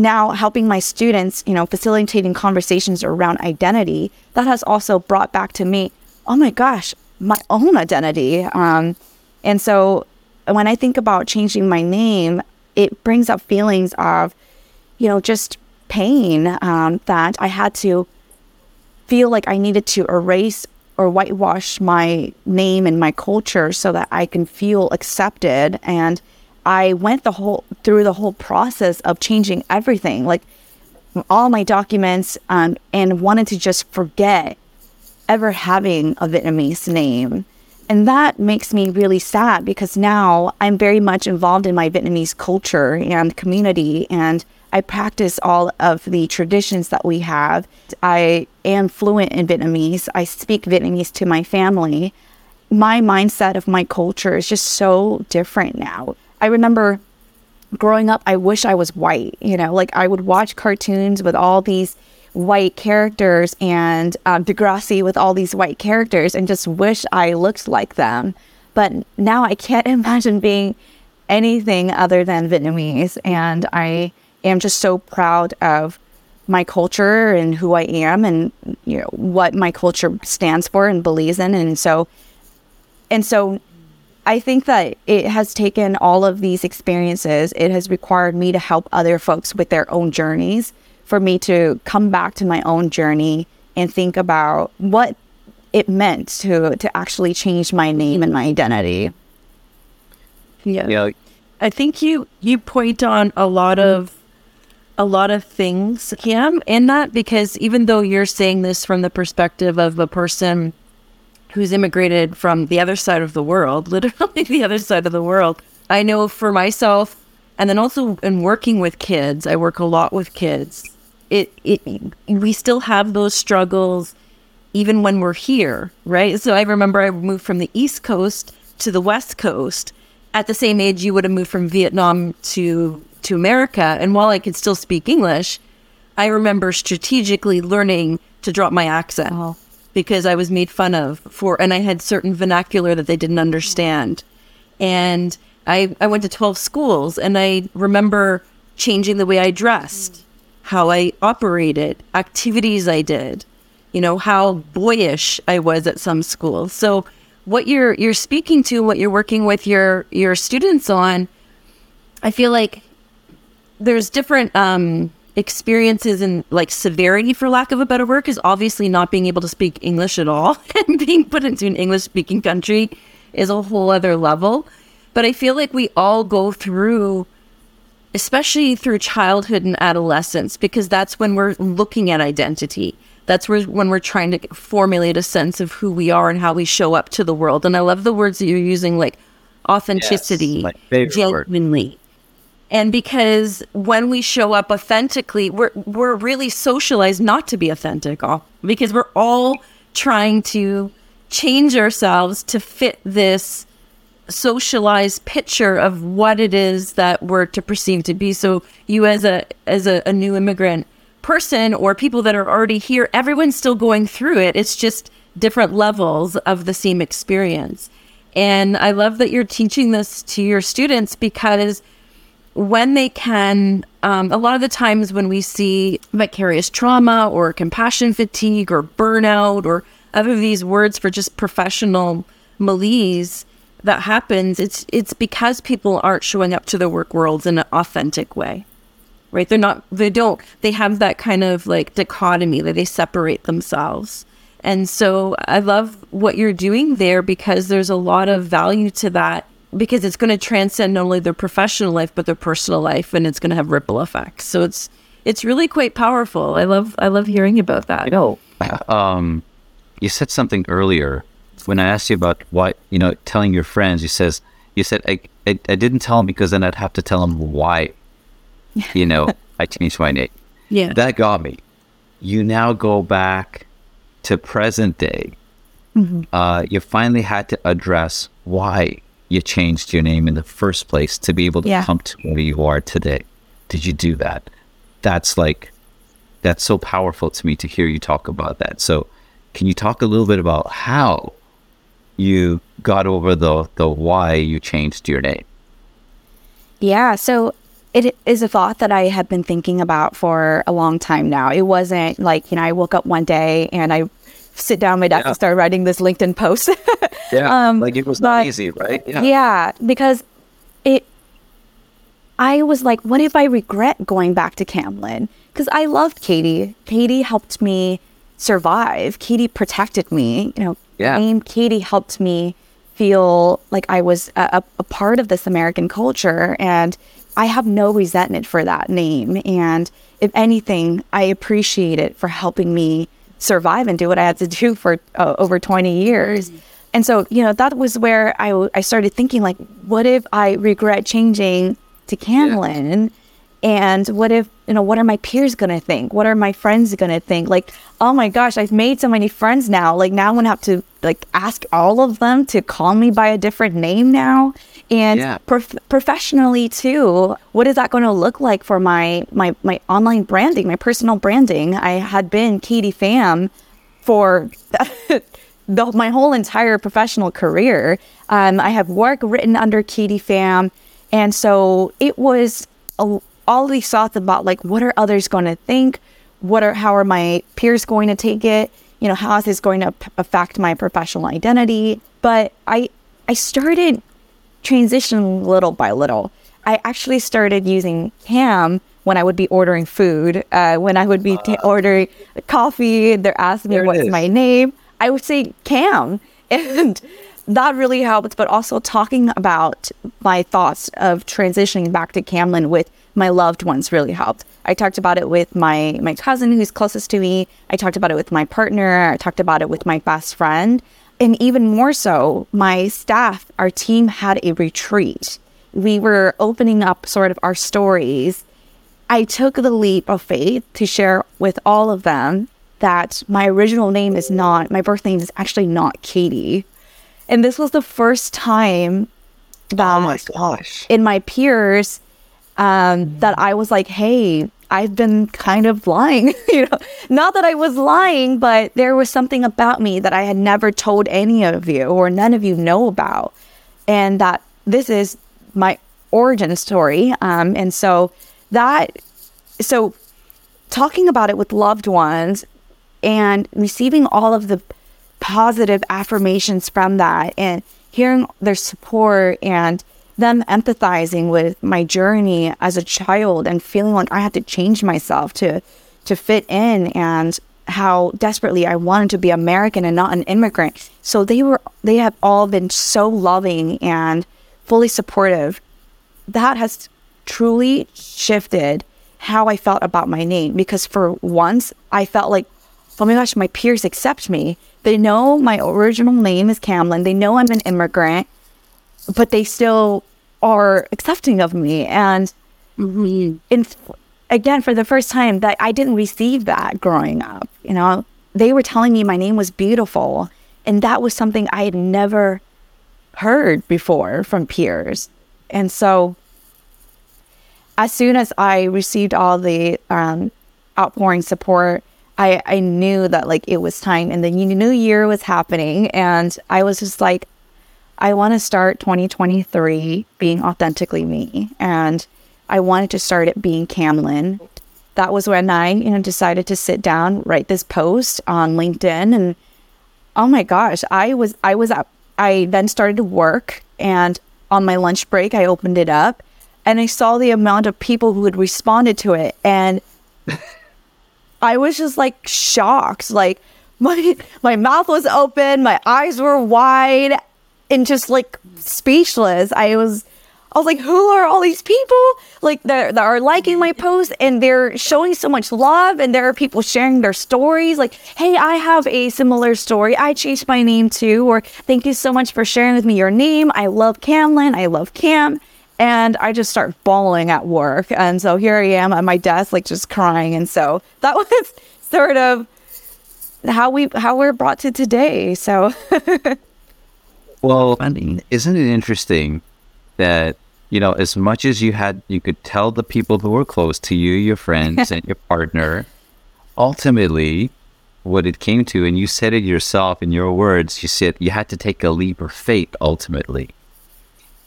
Now helping my students, you know, facilitating conversations around identity, that has also brought back to me, oh my gosh, my own identity. Um, and so when I think about changing my name, it brings up feelings of, you know, just pain um, that I had to feel like I needed to erase or whitewash my name and my culture so that I can feel accepted. And I went the whole through the whole process of changing everything, like all my documents, um, and wanted to just forget ever having a Vietnamese name. And that makes me really sad because now I'm very much involved in my Vietnamese culture and community and I practice all of the traditions that we have. I am fluent in Vietnamese. I speak Vietnamese to my family. My mindset of my culture is just so different now. I remember growing up, I wish I was white. You know, like I would watch cartoons with all these white characters and um, Degrassi with all these white characters and just wish I looked like them. But now I can't imagine being anything other than Vietnamese. And I am just so proud of my culture and who I am and you know what my culture stands for and believes in and so and so I think that it has taken all of these experiences. It has required me to help other folks with their own journeys for me to come back to my own journey and think about what it meant to to actually change my name and my identity. Yeah. Yeah. I think you you point on a lot mm-hmm. of a lot of things, Cam, in that because even though you're saying this from the perspective of a person who's immigrated from the other side of the world, literally the other side of the world, I know for myself, and then also in working with kids, I work a lot with kids. It, it, we still have those struggles even when we're here, right? So I remember I moved from the East Coast to the West Coast. At the same age, you would have moved from Vietnam to to America. And while I could still speak English, I remember strategically learning to drop my accent. Because I was made fun of for, and I had certain vernacular that they didn't understand. And I, I went to 12 schools and I remember changing the way I dressed, how I operated, activities I did, you know, how boyish I was at some schools. So what you're you're speaking to, what you're working with your your students on, I feel like there's different um experiences and like severity for lack of a better word is obviously not being able to speak english at all and being put into an english speaking country is a whole other level. But i feel like we all go through especially through childhood and adolescence because that's when we're looking at identity. That's where, when we're trying to formulate a sense of who we are and how we show up to the world. And i love the words that you're using like authenticity my favorite word. And because when we show up authentically, we're we're really socialized not to be authentic, all because we're all trying to change ourselves to fit this socialized picture of what it is that we're to perceive to be. So you as a as a, a new immigrant person or people that are already here, everyone's still going through it. It's just different levels of the same experience. And I love that you're teaching this to your students because when they can, um, a lot of the times when we see vicarious trauma or compassion fatigue or burnout or other of these words for just professional malaise that happens, it's it's because people aren't showing up to the work worlds in an authentic way. Right? They're not they don't they have that kind of like dichotomy that they separate themselves. And so I love what you're doing there because there's a lot of value to that because it's going to transcend not only their professional life but their personal life and it's going to have ripple effects so it's it's really quite powerful i love i love hearing about that You know, um, you said something earlier when I asked you about why, you know, telling your friends. You says you said I, I, I didn't tell them because then I'd have to tell them why. You know, I changed my name. yeah That got me. You now go back to present day. Uh, you finally had to address why you changed your name in the first place to be able to Yeah. come to where you are today. Did you do that? That's like, that's so powerful to me to hear you talk about that. So, can you talk a little bit about how you got over the the why you changed your name? Yeah, so it is a thought that I have been thinking about for a long time now. It wasn't like, you know, I woke up one day and I sit down my desk Yeah. and start writing this LinkedIn post. Yeah, Um, like it was not easy, right? yeah, because it I was like, what if I regret going back to Cam Linh? Because I loved Katie. Katie helped me survive. Katie protected me. You know, Yeah. name Katie helped me feel like I was a, a part of this American culture. And I have no resentment for that name. And if anything, I appreciate it for helping me survive and do what I had to do for uh, over 20 years. And so, you know, that was where I, w- I started thinking, like, what if I regret changing to Cam Linh? And what if, you know, what are my peers going to think? What are my friends going to think? Like, oh my gosh, I've made so many friends now. Like, now I'm going to have to, like, ask all of them to call me by a different name now. And Yeah. prof- professionally too, what is that going to look like for my, my, my online branding, my personal branding? I had been Katie Pham for the, my whole entire professional career. Um, I have work written under Katie Pham. And so it was a, all these thoughts about like, what are others going to think? What are, how are my peers going to take it? You know, how is this going to p- affect my professional identity? But I, I started transitioning little by little. I actually started using Cam when I would be ordering food, uh, when I would be t- ordering coffee. They're asking me what's is. my name. I would say Cam, and that really helped. But also talking about my thoughts of transitioning back to Cam Linh with my loved ones really helped. I talked about it with my my cousin who's closest to me. I talked about it with my partner. I talked about it with my best friend. And even more so, my staff, our team had a retreat. We were opening up sort of our stories. I took the leap of faith to share with all of them that my original name is not, my birth name is actually not Katie. And this was the first time that Oh my gosh. in my peers um, that I was like, hey, I've been kind of lying, you know, not that I was lying, but there was something about me that I had never told any of you or none of you know about. And that this is my origin story. Um, and so that, so talking about it with loved ones and receiving all of the positive affirmations from that and hearing their support and them empathizing with my journey as a child and feeling like I had to change myself to to fit in and how desperately I wanted to be American and not an immigrant. So they were they have all been so loving and fully supportive. That has truly shifted how I felt about my name because for once I felt like oh my gosh, my peers accept me. They know my original name is Cam Linh. They know I'm an immigrant but they still are accepting of me. And in, again, for the first time, that I didn't receive that growing up. You know, they were telling me my name was beautiful, and that was something I had never heard before from peers. And so, as soon as I received all the um, outpouring support, I, I knew that like it was time and the new year was happening and I was just like I want to start 2023 being authentically me. And I wanted to start it being Cam Linh. That was when I, you know, decided to sit down, write this post on LinkedIn. And oh my gosh, I was, I was up. I then started to work. And on my lunch break, I opened it up and I saw the amount of people who had responded to it. And I was just like shocked. Like, my my mouth was open, my eyes were wide and just like speechless. I was I was like, who are all these people? Like that are liking my post and they're showing so much love and there are people sharing their stories like, hey, I have a similar story. I changed my name too, or thank you so much for sharing with me your name. I love Cam Linh. I love Cam. And I just start bawling at work. And so here I am at my desk, like just crying. And so that was sort of how we how we're brought to today. So Well, I mean, isn't it interesting that you know, as much as you had, you could tell the people who were close to you, your friends and your partner, ultimately, what it came to, and you said it yourself in your words, you said you had to take a leap of faith ultimately.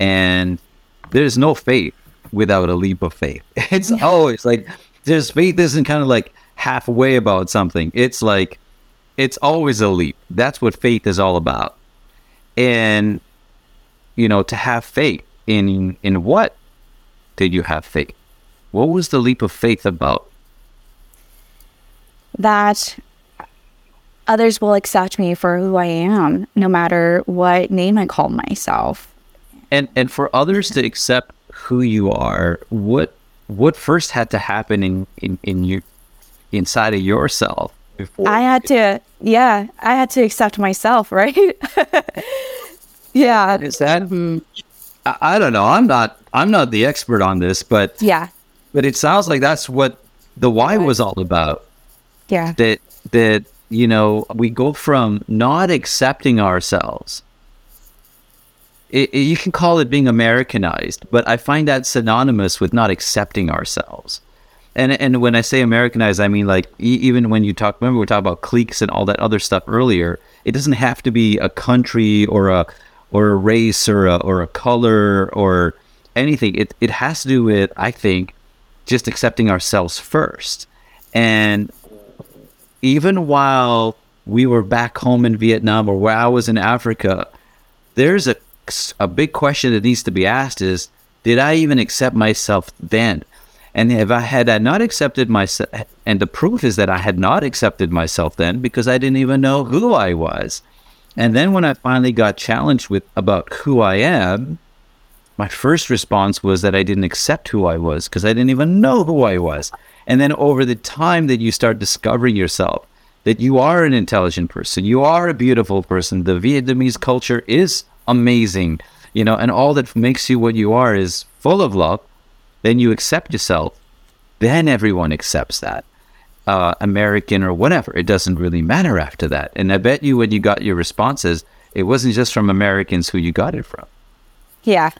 And there's no faith without a leap of faith. It's always like there's faith isn't kind of like halfway about something. It's like it's always a leap. That's what faith is all about and you know to have faith in in what did you have faith? What was the leap of faith about? That others will accept me for who i am no matter what name i call myself. And and for others to accept who you are what what first had to happen in in, in you inside of yourself before I had to, yeah, I had to accept myself, right? yeah. Is that? Hmm, I, I don't know. I'm not. I'm not the expert on this, but yeah. But it sounds like that's what the why was all about. Yeah. That that you know we go from not accepting ourselves. It, it, you can call it being Americanized, but I find that synonymous with not accepting ourselves and and when I say Americanized, I mean like e- even when you talk. Remember, we talking about cliques and all that other stuff earlier. It doesn't have to be a country or a or a race or a or a color or anything. It it has to do with I think just accepting ourselves first. And even while we were back home in Vietnam or where I was in Africa, there's a a big question that needs to be asked: Is did I even accept myself then? And if I had I not accepted myself, and the proof is that I had not accepted myself then because I didn't even know who I was. And then when I finally got challenged with about who I am, my first response was that I didn't accept who I was because I didn't even know who I was. And then over the time that you start discovering yourself, that you are an intelligent person, you are a beautiful person, the Vietnamese culture is amazing, you know, and all that makes you what you are is full of love then you accept yourself, then everyone accepts that. Uh, American or whatever. It doesn't really matter after that. And I bet you when you got your responses, it wasn't just from Americans who you got it from. Yeah.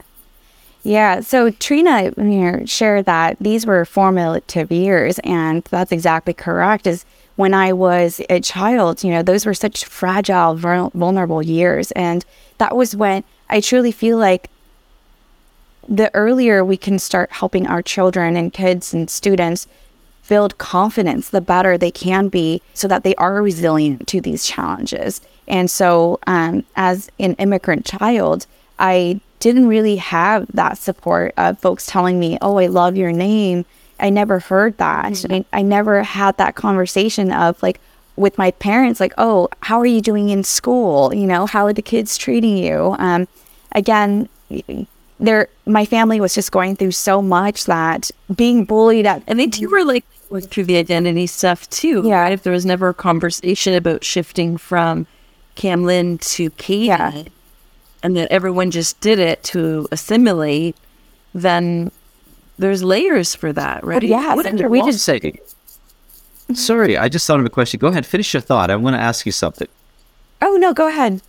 Yeah. So Triena you know, shared that these were formative years, and that's exactly correct. Is when I was a child, you know, those were such fragile, vulnerable years, and that was when I truly feel like the earlier we can start helping our children and kids and students build confidence, the better they can be so that they are resilient to these challenges. And so, um, as an immigrant child, I didn't really have that support of folks telling me, Oh, I love your name. I never heard that. Mm-hmm. I, I never had that conversation of like, with my parents, like, oh, how are you doing in school? You know, how are the kids treating you? Um, again, there, my family was just going through so much that being bullied at, and they you were mm-hmm. like went through the identity stuff too. Yeah. Right? If there was never a conversation about shifting from Cam Linh to Katie, yeah. and that everyone just did it to assimilate, then there's layers for that, oh, right? But yeah, what we just say. Mm-hmm. Sorry, I just thought of a question. Go ahead, finish your thought. I want to ask you something. Oh no, go ahead.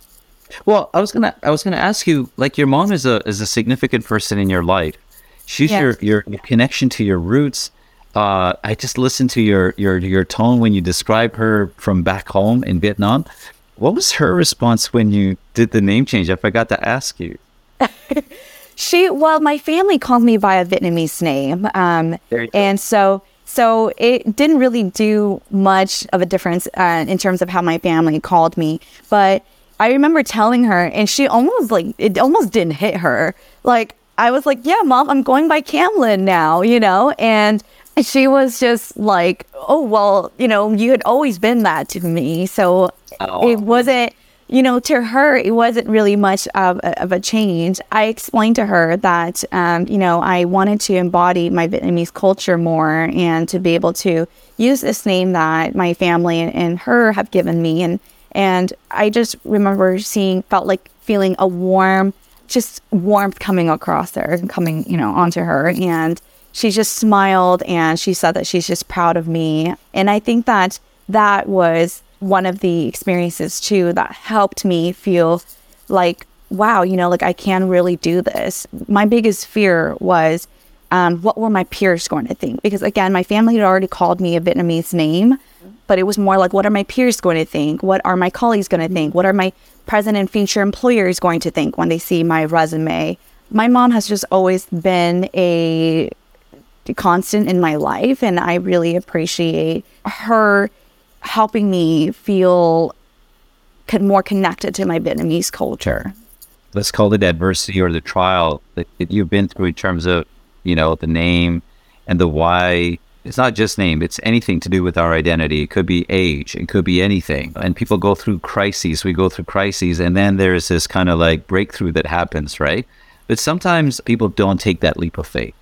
Well, I was gonna I was gonna ask you, like your mom is a is a significant person in your life. She's yes. your, your connection to your roots. Uh, I just listened to your your your tone when you describe her from back home in Vietnam. What was her response when you did the name change? I forgot to ask you. she well, my family called me by a Vietnamese name, um, and so so it didn't really do much of a difference uh, in terms of how my family called me. But I remember telling her, and she almost like, it almost didn't hit her. Like, I was like, yeah, mom, I'm going by Cam Linh now, you know? And she was just like, oh, well, you know, you had always been that to me. So oh. it wasn't you know, to her, it wasn't really much of a, of a change. I explained to her that, um, you know, I wanted to embody my Vietnamese culture more and to be able to use this name that my family and, and her have given me. And, and I just remember seeing, felt like feeling a warm, just warmth coming across her and coming, you know, onto her. And she just smiled and she said that she's just proud of me. And I think that that was one of the experiences too that helped me feel like, wow, you know, like I can really do this. My biggest fear was um, what were my peers going to think? Because again, my family had already called me a Vietnamese name, but it was more like, what are my peers going to think? What are my colleagues going to think? What are my present and future employers going to think when they see my resume? My mom has just always been a constant in my life, and I really appreciate her helping me feel more connected to my Vietnamese culture. Let's call it adversity or the trial that you've been through in terms of, you know, the name and the why. It's not just name, it's anything to do with our identity. It could be age, it could be anything. And people go through crises. We go through crises, and then there's this kind of like breakthrough that happens, right? But sometimes people don't take that leap of faith.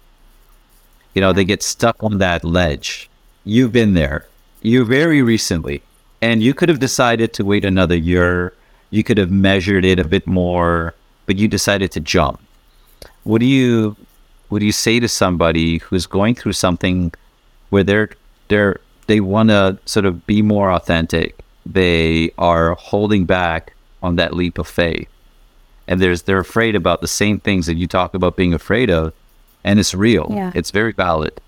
You know, they get stuck on that ledge. You've been there you very recently, and you could have decided to wait another year. You could have measured it a bit more, but you decided to jump. What do you what do you say to somebody who's going through something where they're they're they want to sort of be more authentic? They are holding back on that leap of faith, and there's they're afraid about the same things that you talk about being afraid of, and it's real. Yeah. It's very valid.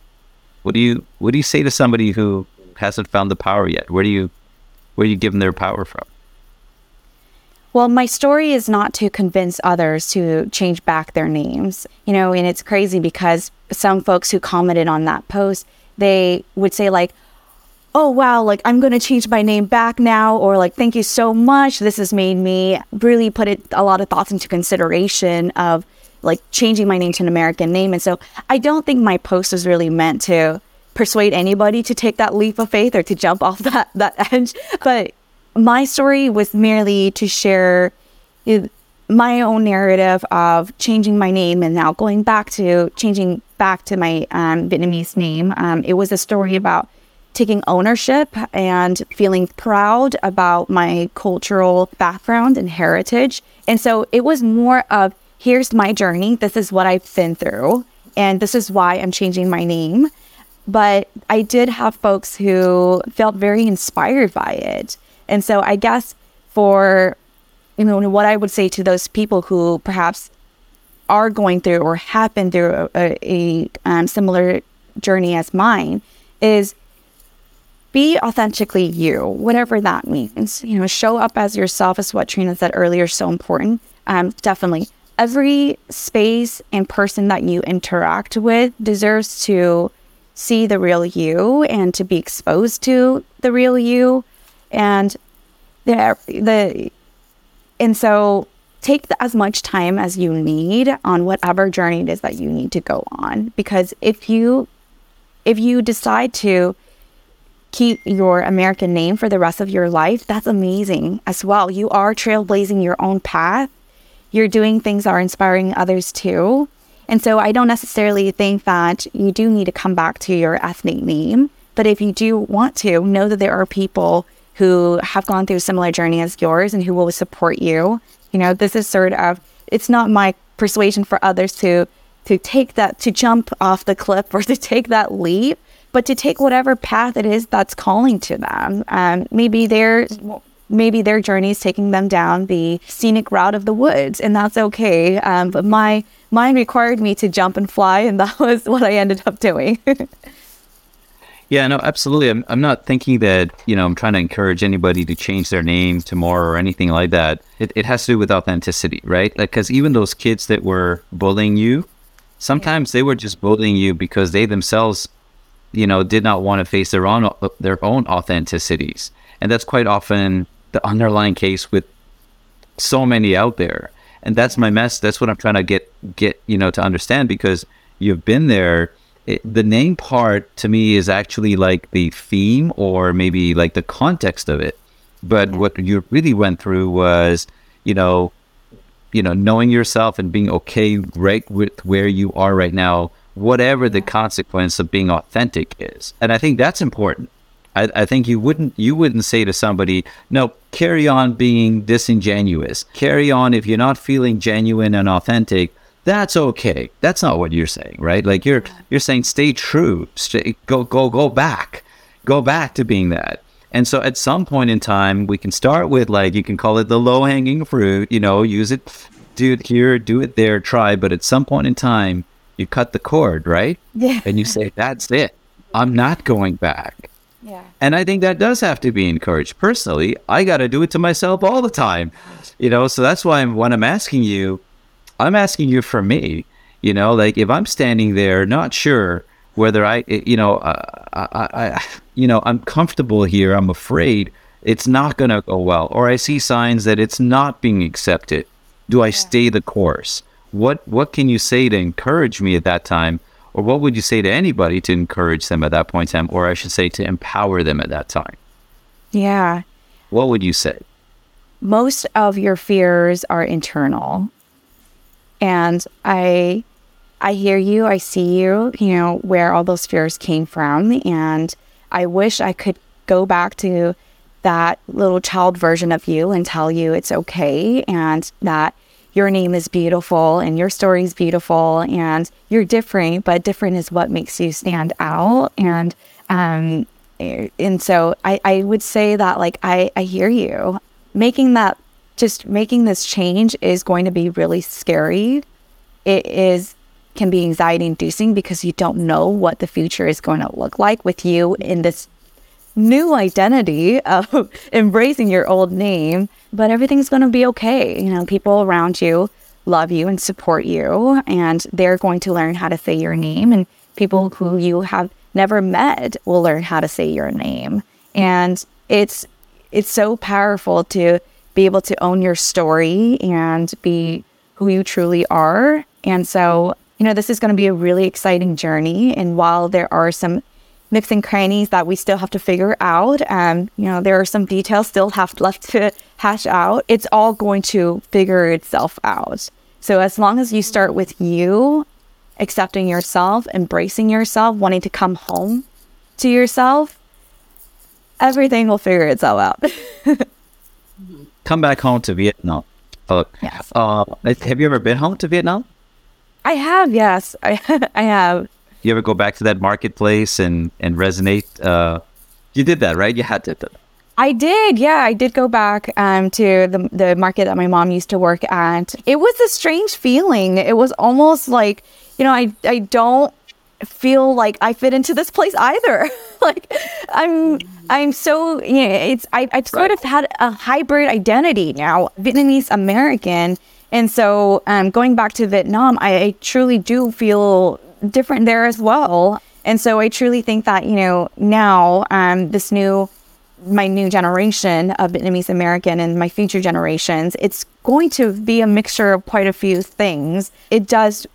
What do you what do you say to somebody who hasn't found the power yet? Where do you where do you give them their power from? Well, my story is not to convince others to change back their names. You know, and it's crazy because some folks who commented on that post, they would say like, "Oh wow, like I'm going to change my name back now," or like, "Thank you so much. This has made me really put it a lot of thoughts into consideration of like changing my name to an American name." And so, I don't think my post was really meant to persuade anybody to take that leap of faith or to jump off that, that edge. But my story was merely to share my own narrative of changing my name and now going back to changing back to my um, Vietnamese name. Um, it was a story about taking ownership and feeling proud about my cultural background and heritage. And so it was more of here's my journey. This is what I've been through. And this is why I'm changing my name. But I did have folks who felt very inspired by it. And so I guess for you know what I would say to those people who perhaps are going through or have been through a, a um, similar journey as mine is be authentically you, whatever that means. You know, show up as yourself is what Triena said earlier, so important. Um, definitely. Every space and person that you interact with deserves to see the real you and to be exposed to the real you. And the, the and so take the, as much time as you need on whatever journey it is that you need to go on because if you if you decide to keep your American name for the rest of your life, that's amazing as well. You are trailblazing your own path. You're doing things that are inspiring others too. And so I don't necessarily think that you do need to come back to your ethnic name. But if you do want to, know that there are people who have gone through a similar journey as yours and who will support you. You know, this is sort of, it's not my persuasion for others to to take that to jump off the cliff or to take that leap but to take whatever path it is that's calling to them. Um, maybe their maybe their journey is taking them down the scenic route of the woods, and that's okay. Um, but my mine required me to jump and fly, and that was what I ended up doing. yeah, no, absolutely. I'm, I'm not thinking that, you know, I'm trying to encourage anybody to change their name tomorrow or anything like that. It, it has to do with authenticity, right? Like, because even those kids that were bullying you, sometimes they were just bullying you because they themselves you know, did not want to face their own their own authenticities, and that's quite often the underlying case with so many out there. And that's my mess. That's what I'm trying to get get you know to understand because you've been there. It, the name part to me is actually like the theme or maybe like the context of it. But mm-hmm. what you really went through was, you know, you know, knowing yourself and being okay right with where you are right now whatever the mm-hmm. consequence of being authentic is. And I think that's important. I, I, think you wouldn't you wouldn't say to somebody, no, carry on being disingenuous. Carry on if you're not feeling genuine and authentic. That's okay. That's not what you're saying, right? Like you're you're saying stay true. Stay, go go go back. Go back to being that. And so at some point in time, we can start with like you can call it the low hanging fruit. You know, use it, do it here, do it there, try. But at some point in time, you cut the cord, right? Yeah. And you say, that's it. I'm not going back. Yeah. And I think that does have to be encouraged. Personally, I got to do it to myself all the time, you know. So that's why I'm, when I'm asking you, I'm asking you for me, you know, like if I'm standing there, not sure whether I, you know, uh, I, I, you know, I'm comfortable here. I'm afraid it's not going to go well, or I see signs that it's not being accepted. Do I yeah. stay the course? what what can you say to encourage me at that time or what would you say to anybody to encourage them at that point in time or i should say to empower them at that time yeah what would you say most of your fears are internal and i i hear you i see you you know where all those fears came from and i wish i could go back to that little child version of you and tell you it's okay and that your name is beautiful and your story is beautiful and you're different, but different is what makes you stand out. And um, and so I, I would say that like I, I hear you. Making that just making this change is going to be really scary. It is can be anxiety inducing because you don't know what the future is going to look like with you in this new identity of embracing your old name, but everything's going to be okay. You know, people around you love you and support you, and they're going to learn how to say your name. And people who you have never met will learn how to say your name. And it's it's so powerful to be able to own your story and be who you truly are. And so, you know, this is going to be a really exciting journey. And while there are some nooks and crannies that we still have to figure out. Um, you know, there are some details still have left to hash out. It's all going to figure itself out. So as long as you start with you accepting yourself, embracing yourself, wanting to come home to yourself, everything will figure itself out. come back home to Vietnam. Uh, yes. Uh, have you ever been home to Vietnam? I have, yes. I, I have you ever go back to that marketplace and and resonate? Uh, you did that, right? You had to. I did, yeah. I did go back um, to the, the market that my mom used to work at. It was a strange feeling. It was almost like, you know, I, I don't feel like I fit into this place either. like I'm I'm so you know, it's I, I've sort right. of had a hybrid identity now, Vietnamese American. And so um, going back to Vietnam, I, I truly do feel different there as well. And so I truly think that, you know, now um, this new my new generation of Vietnamese American and my future generations, it's going to be a mixture of quite a few things. It does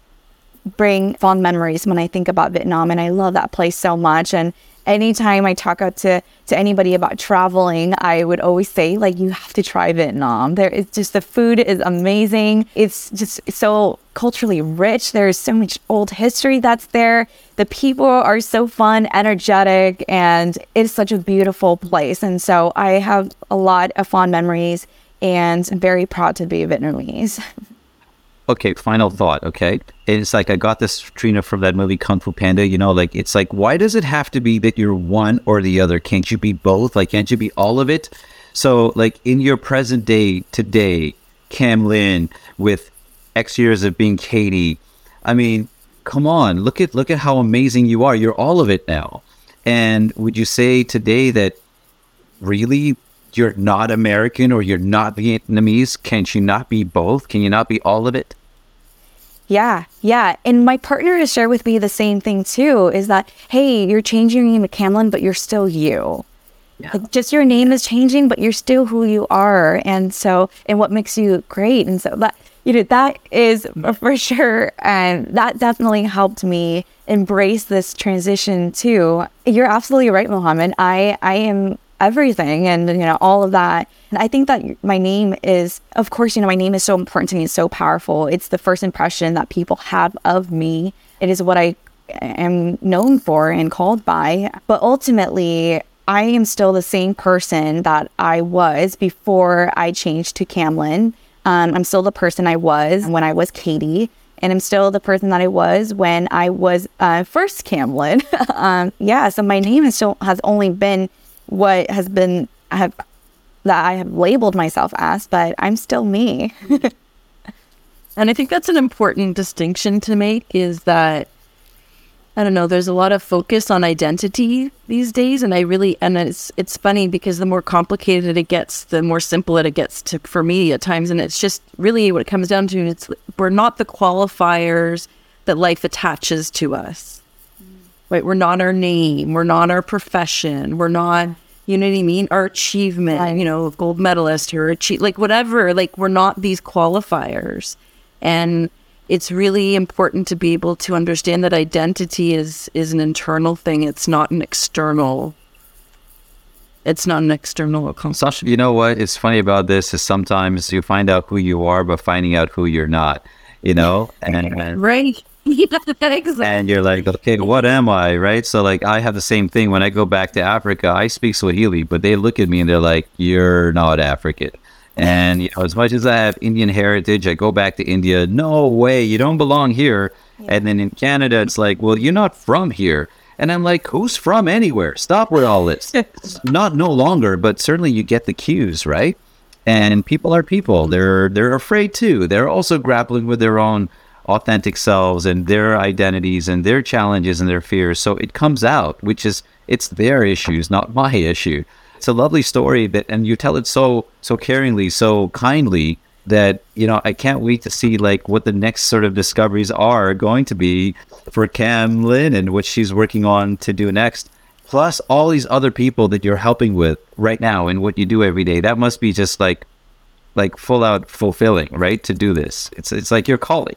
bring fond memories when I think about Vietnam, and I love that place so much. And anytime I talk out to to anybody about traveling, I would always say like you have to try Vietnam. There is just the food is amazing. It's just so culturally rich. There's so much old history that's there. The people are so fun, energetic, and it's such a beautiful place. And so I have a lot of fond memories and I'm very proud to be Vietnamese. okay, final thought. Okay. It's like I got this Triena from that movie Kung Fu Panda, you know, like it's like, why does it have to be that you're one or the other? Can't you be both? Like, can't you be all of it? So, like, in your present day today, Cam Linh with X years of being Katie, I mean, come on, look at look at how amazing you are. You're all of it now. And would you say today that really you're not American or you're not Vietnamese? Can't you not be both? Can you not be all of it? Yeah, yeah. And my partner has shared with me the same thing too is that, hey, you're changing your name to Cam Linh, but you're still you. Yeah. Like just your name is changing, but you're still who you are. And so, and what makes you great. And so that, you know, that is for sure. And that definitely helped me embrace this transition too. You're absolutely right, Muhammad. I, I am everything and you know all of that. And i think that my name is of course you know my name is so important to me it's so powerful. It's the first impression that people have of me. It is what i am known for and called by. But ultimately i am still the same person that i was before i changed to Cam Linh um, i'm still the person i was when i was katie and I'm still the person that I was when I was uh, first Cam Linh. um, yeah, so my name has still has only been what has been I have that I have labeled myself as, but I'm still me. and I think that's an important distinction to make is that I don't know, there's a lot of focus on identity these days. And I really and it's it's funny because the more complicated it gets, the more simple it gets to for me at times. And it's just really what it comes down to. It's we're not the qualifiers that life attaches to us right? We're not our name, we're not our profession, we're not, you know what I mean? Our achievement, you know, gold medalist or achieve, like whatever, like we're not these qualifiers. And it's really important to be able to understand that identity is is an internal thing. It's not an external. It's not an external accomplishment. You know what is funny about this is sometimes you find out who you are, but finding out who you're not. You know, and, and right exactly. And you're like, okay, what am I? Right. So, like, I have the same thing when I go back to Africa. I speak Swahili, but they look at me and they're like, you're not African. And, you know, as much as I have Indian heritage, I go back to India. No way, you don't belong here. And then in Canada, it's like, well, you're not from here. And I'm like, who's from anywhere? Stop with all this. not no longer, but certainly you get the cues, right? And people are people. They're they're afraid too. They're also grappling with their own authentic selves and their identities and their challenges and their fears. So it comes out, which is it's their issues, not my issue. It's a lovely story that and you tell it so so caringly, so kindly that you know I can't wait to see like what the next sort of discoveries are going to be for Cam Linh and what she's working on to do next. Plus all these other people that you're helping with right now and what you do every day. That must be just like like full out fulfilling, right? To do this. It's it's like your calling.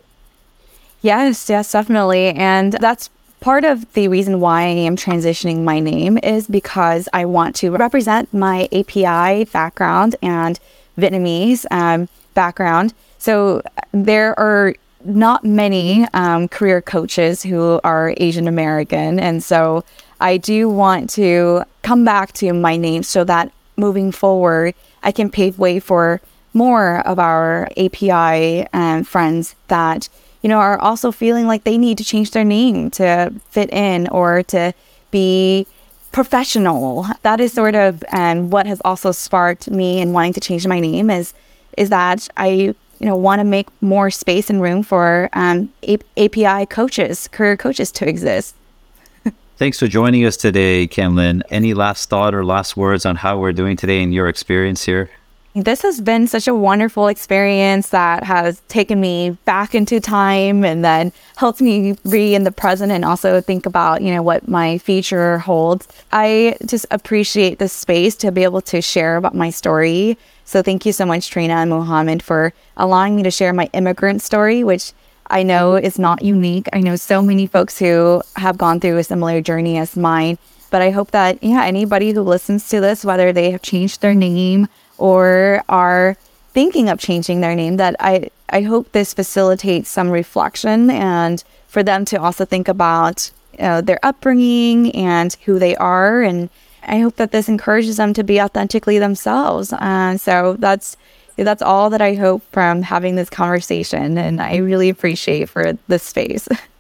Yes, yes, definitely. And that's part of the reason why I am transitioning my name is because I want to represent my API background and Vietnamese um, background. So there are not many um, career coaches who are Asian American. And so I do want to come back to my name so that moving forward, I can pave way for more of our API um, friends that you know, are also feeling like they need to change their name to fit in or to be professional. That is sort of um, what has also sparked me in wanting to change my name is is that I you know want to make more space and room for um, A- API coaches, career coaches to exist. Thanks for joining us today, Cam Linh. Any last thought or last words on how we're doing today in your experience here? This has been such a wonderful experience that has taken me back into time and then helped me be in the present and also think about, you know, what my future holds. I just appreciate this space to be able to share about my story. So thank you so much, Triena and Muhammad, for allowing me to share my immigrant story, which I know is not unique. I know so many folks who have gone through a similar journey as mine. But I hope that, yeah, anybody who listens to this, whether they have changed their name or are thinking of changing their name that I, I hope this facilitates some reflection and for them to also think about uh, their upbringing and who they are. And I hope that this encourages them to be authentically themselves. Uh, so that's that's all that I hope from having this conversation. And I really appreciate for this space.